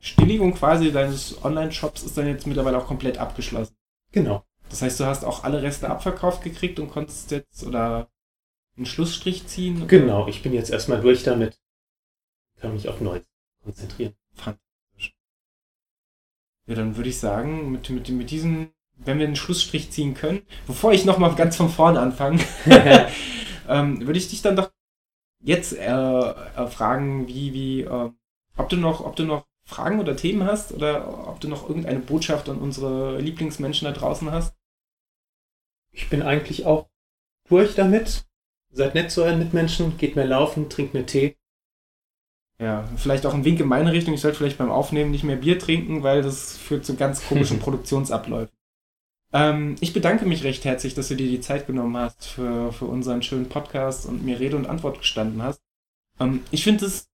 Stilllegung quasi deines Online-Shops ist dann jetzt mittlerweile auch komplett abgeschlossen. Genau. Das heißt, du hast auch alle Reste abverkauft gekriegt und konntest jetzt oder einen Schlussstrich ziehen? Oder? Genau, ich bin jetzt erstmal durch damit. Kann mich auf Neues konzentrieren. Fantastisch. Ja, dann würde ich sagen, mit, mit, mit diesen wenn wir einen Schlussstrich ziehen können, bevor ich nochmal ganz von vorne anfange, ähm, würde ich dich dann doch jetzt äh, äh, fragen, wie, wie, äh, ob du noch, ob du noch Fragen oder Themen hast oder ob du noch irgendeine Botschaft an unsere Lieblingsmenschen da draußen hast. Ich bin eigentlich auch durch damit. Seid nett zu euren Mitmenschen, geht mehr laufen, trinkt mehr Tee. Ja, vielleicht auch ein Wink in meine Richtung. Ich sollte vielleicht beim Aufnehmen nicht mehr Bier trinken, weil das führt zu ganz komischen Produktionsabläufen. Ähm, ich bedanke mich recht herzlich, dass du dir die Zeit genommen hast für, für unseren schönen Podcast und mir Rede und Antwort gestanden hast. Ähm, ich finde das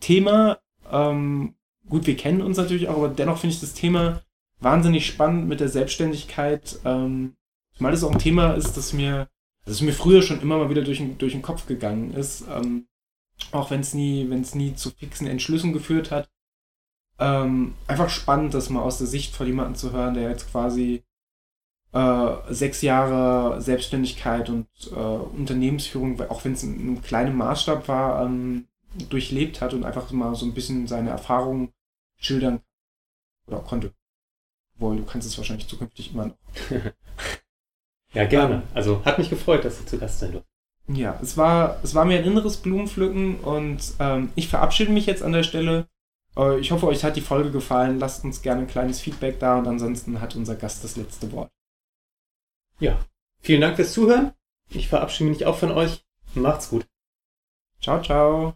Thema, ähm, gut, wir kennen uns natürlich auch, aber dennoch finde ich das Thema wahnsinnig spannend mit der Selbstständigkeit. Ähm, zumal das auch ein Thema ist, das mir, das mir früher schon immer mal wieder durch, durch den Kopf gegangen ist. Ähm, auch wenn es nie, wenn es nie zu fixen Entschlüssen geführt hat. Ähm, einfach spannend, das mal aus der Sicht von jemandem zu hören, der jetzt quasi äh, sechs Jahre Selbstständigkeit und äh, Unternehmensführung, auch wenn es in einem kleinen Maßstab war, ähm, durchlebt hat und einfach mal so ein bisschen seine Erfahrungen schildern oder konnte. Wohl, du kannst es wahrscheinlich zukünftig immer noch. ja, gerne. Also hat mich gefreut, dass du zu Gast sein durfte. Ja, es war, es war mir ein inneres Blumenpflücken und ähm, ich verabschiede mich jetzt an der Stelle. Äh, ich hoffe, euch hat die Folge gefallen. Lasst uns gerne ein kleines Feedback da und ansonsten hat unser Gast das letzte Wort. Ja, vielen Dank fürs Zuhören. Ich verabschiede mich auch von euch. Macht's gut. Ciao, ciao.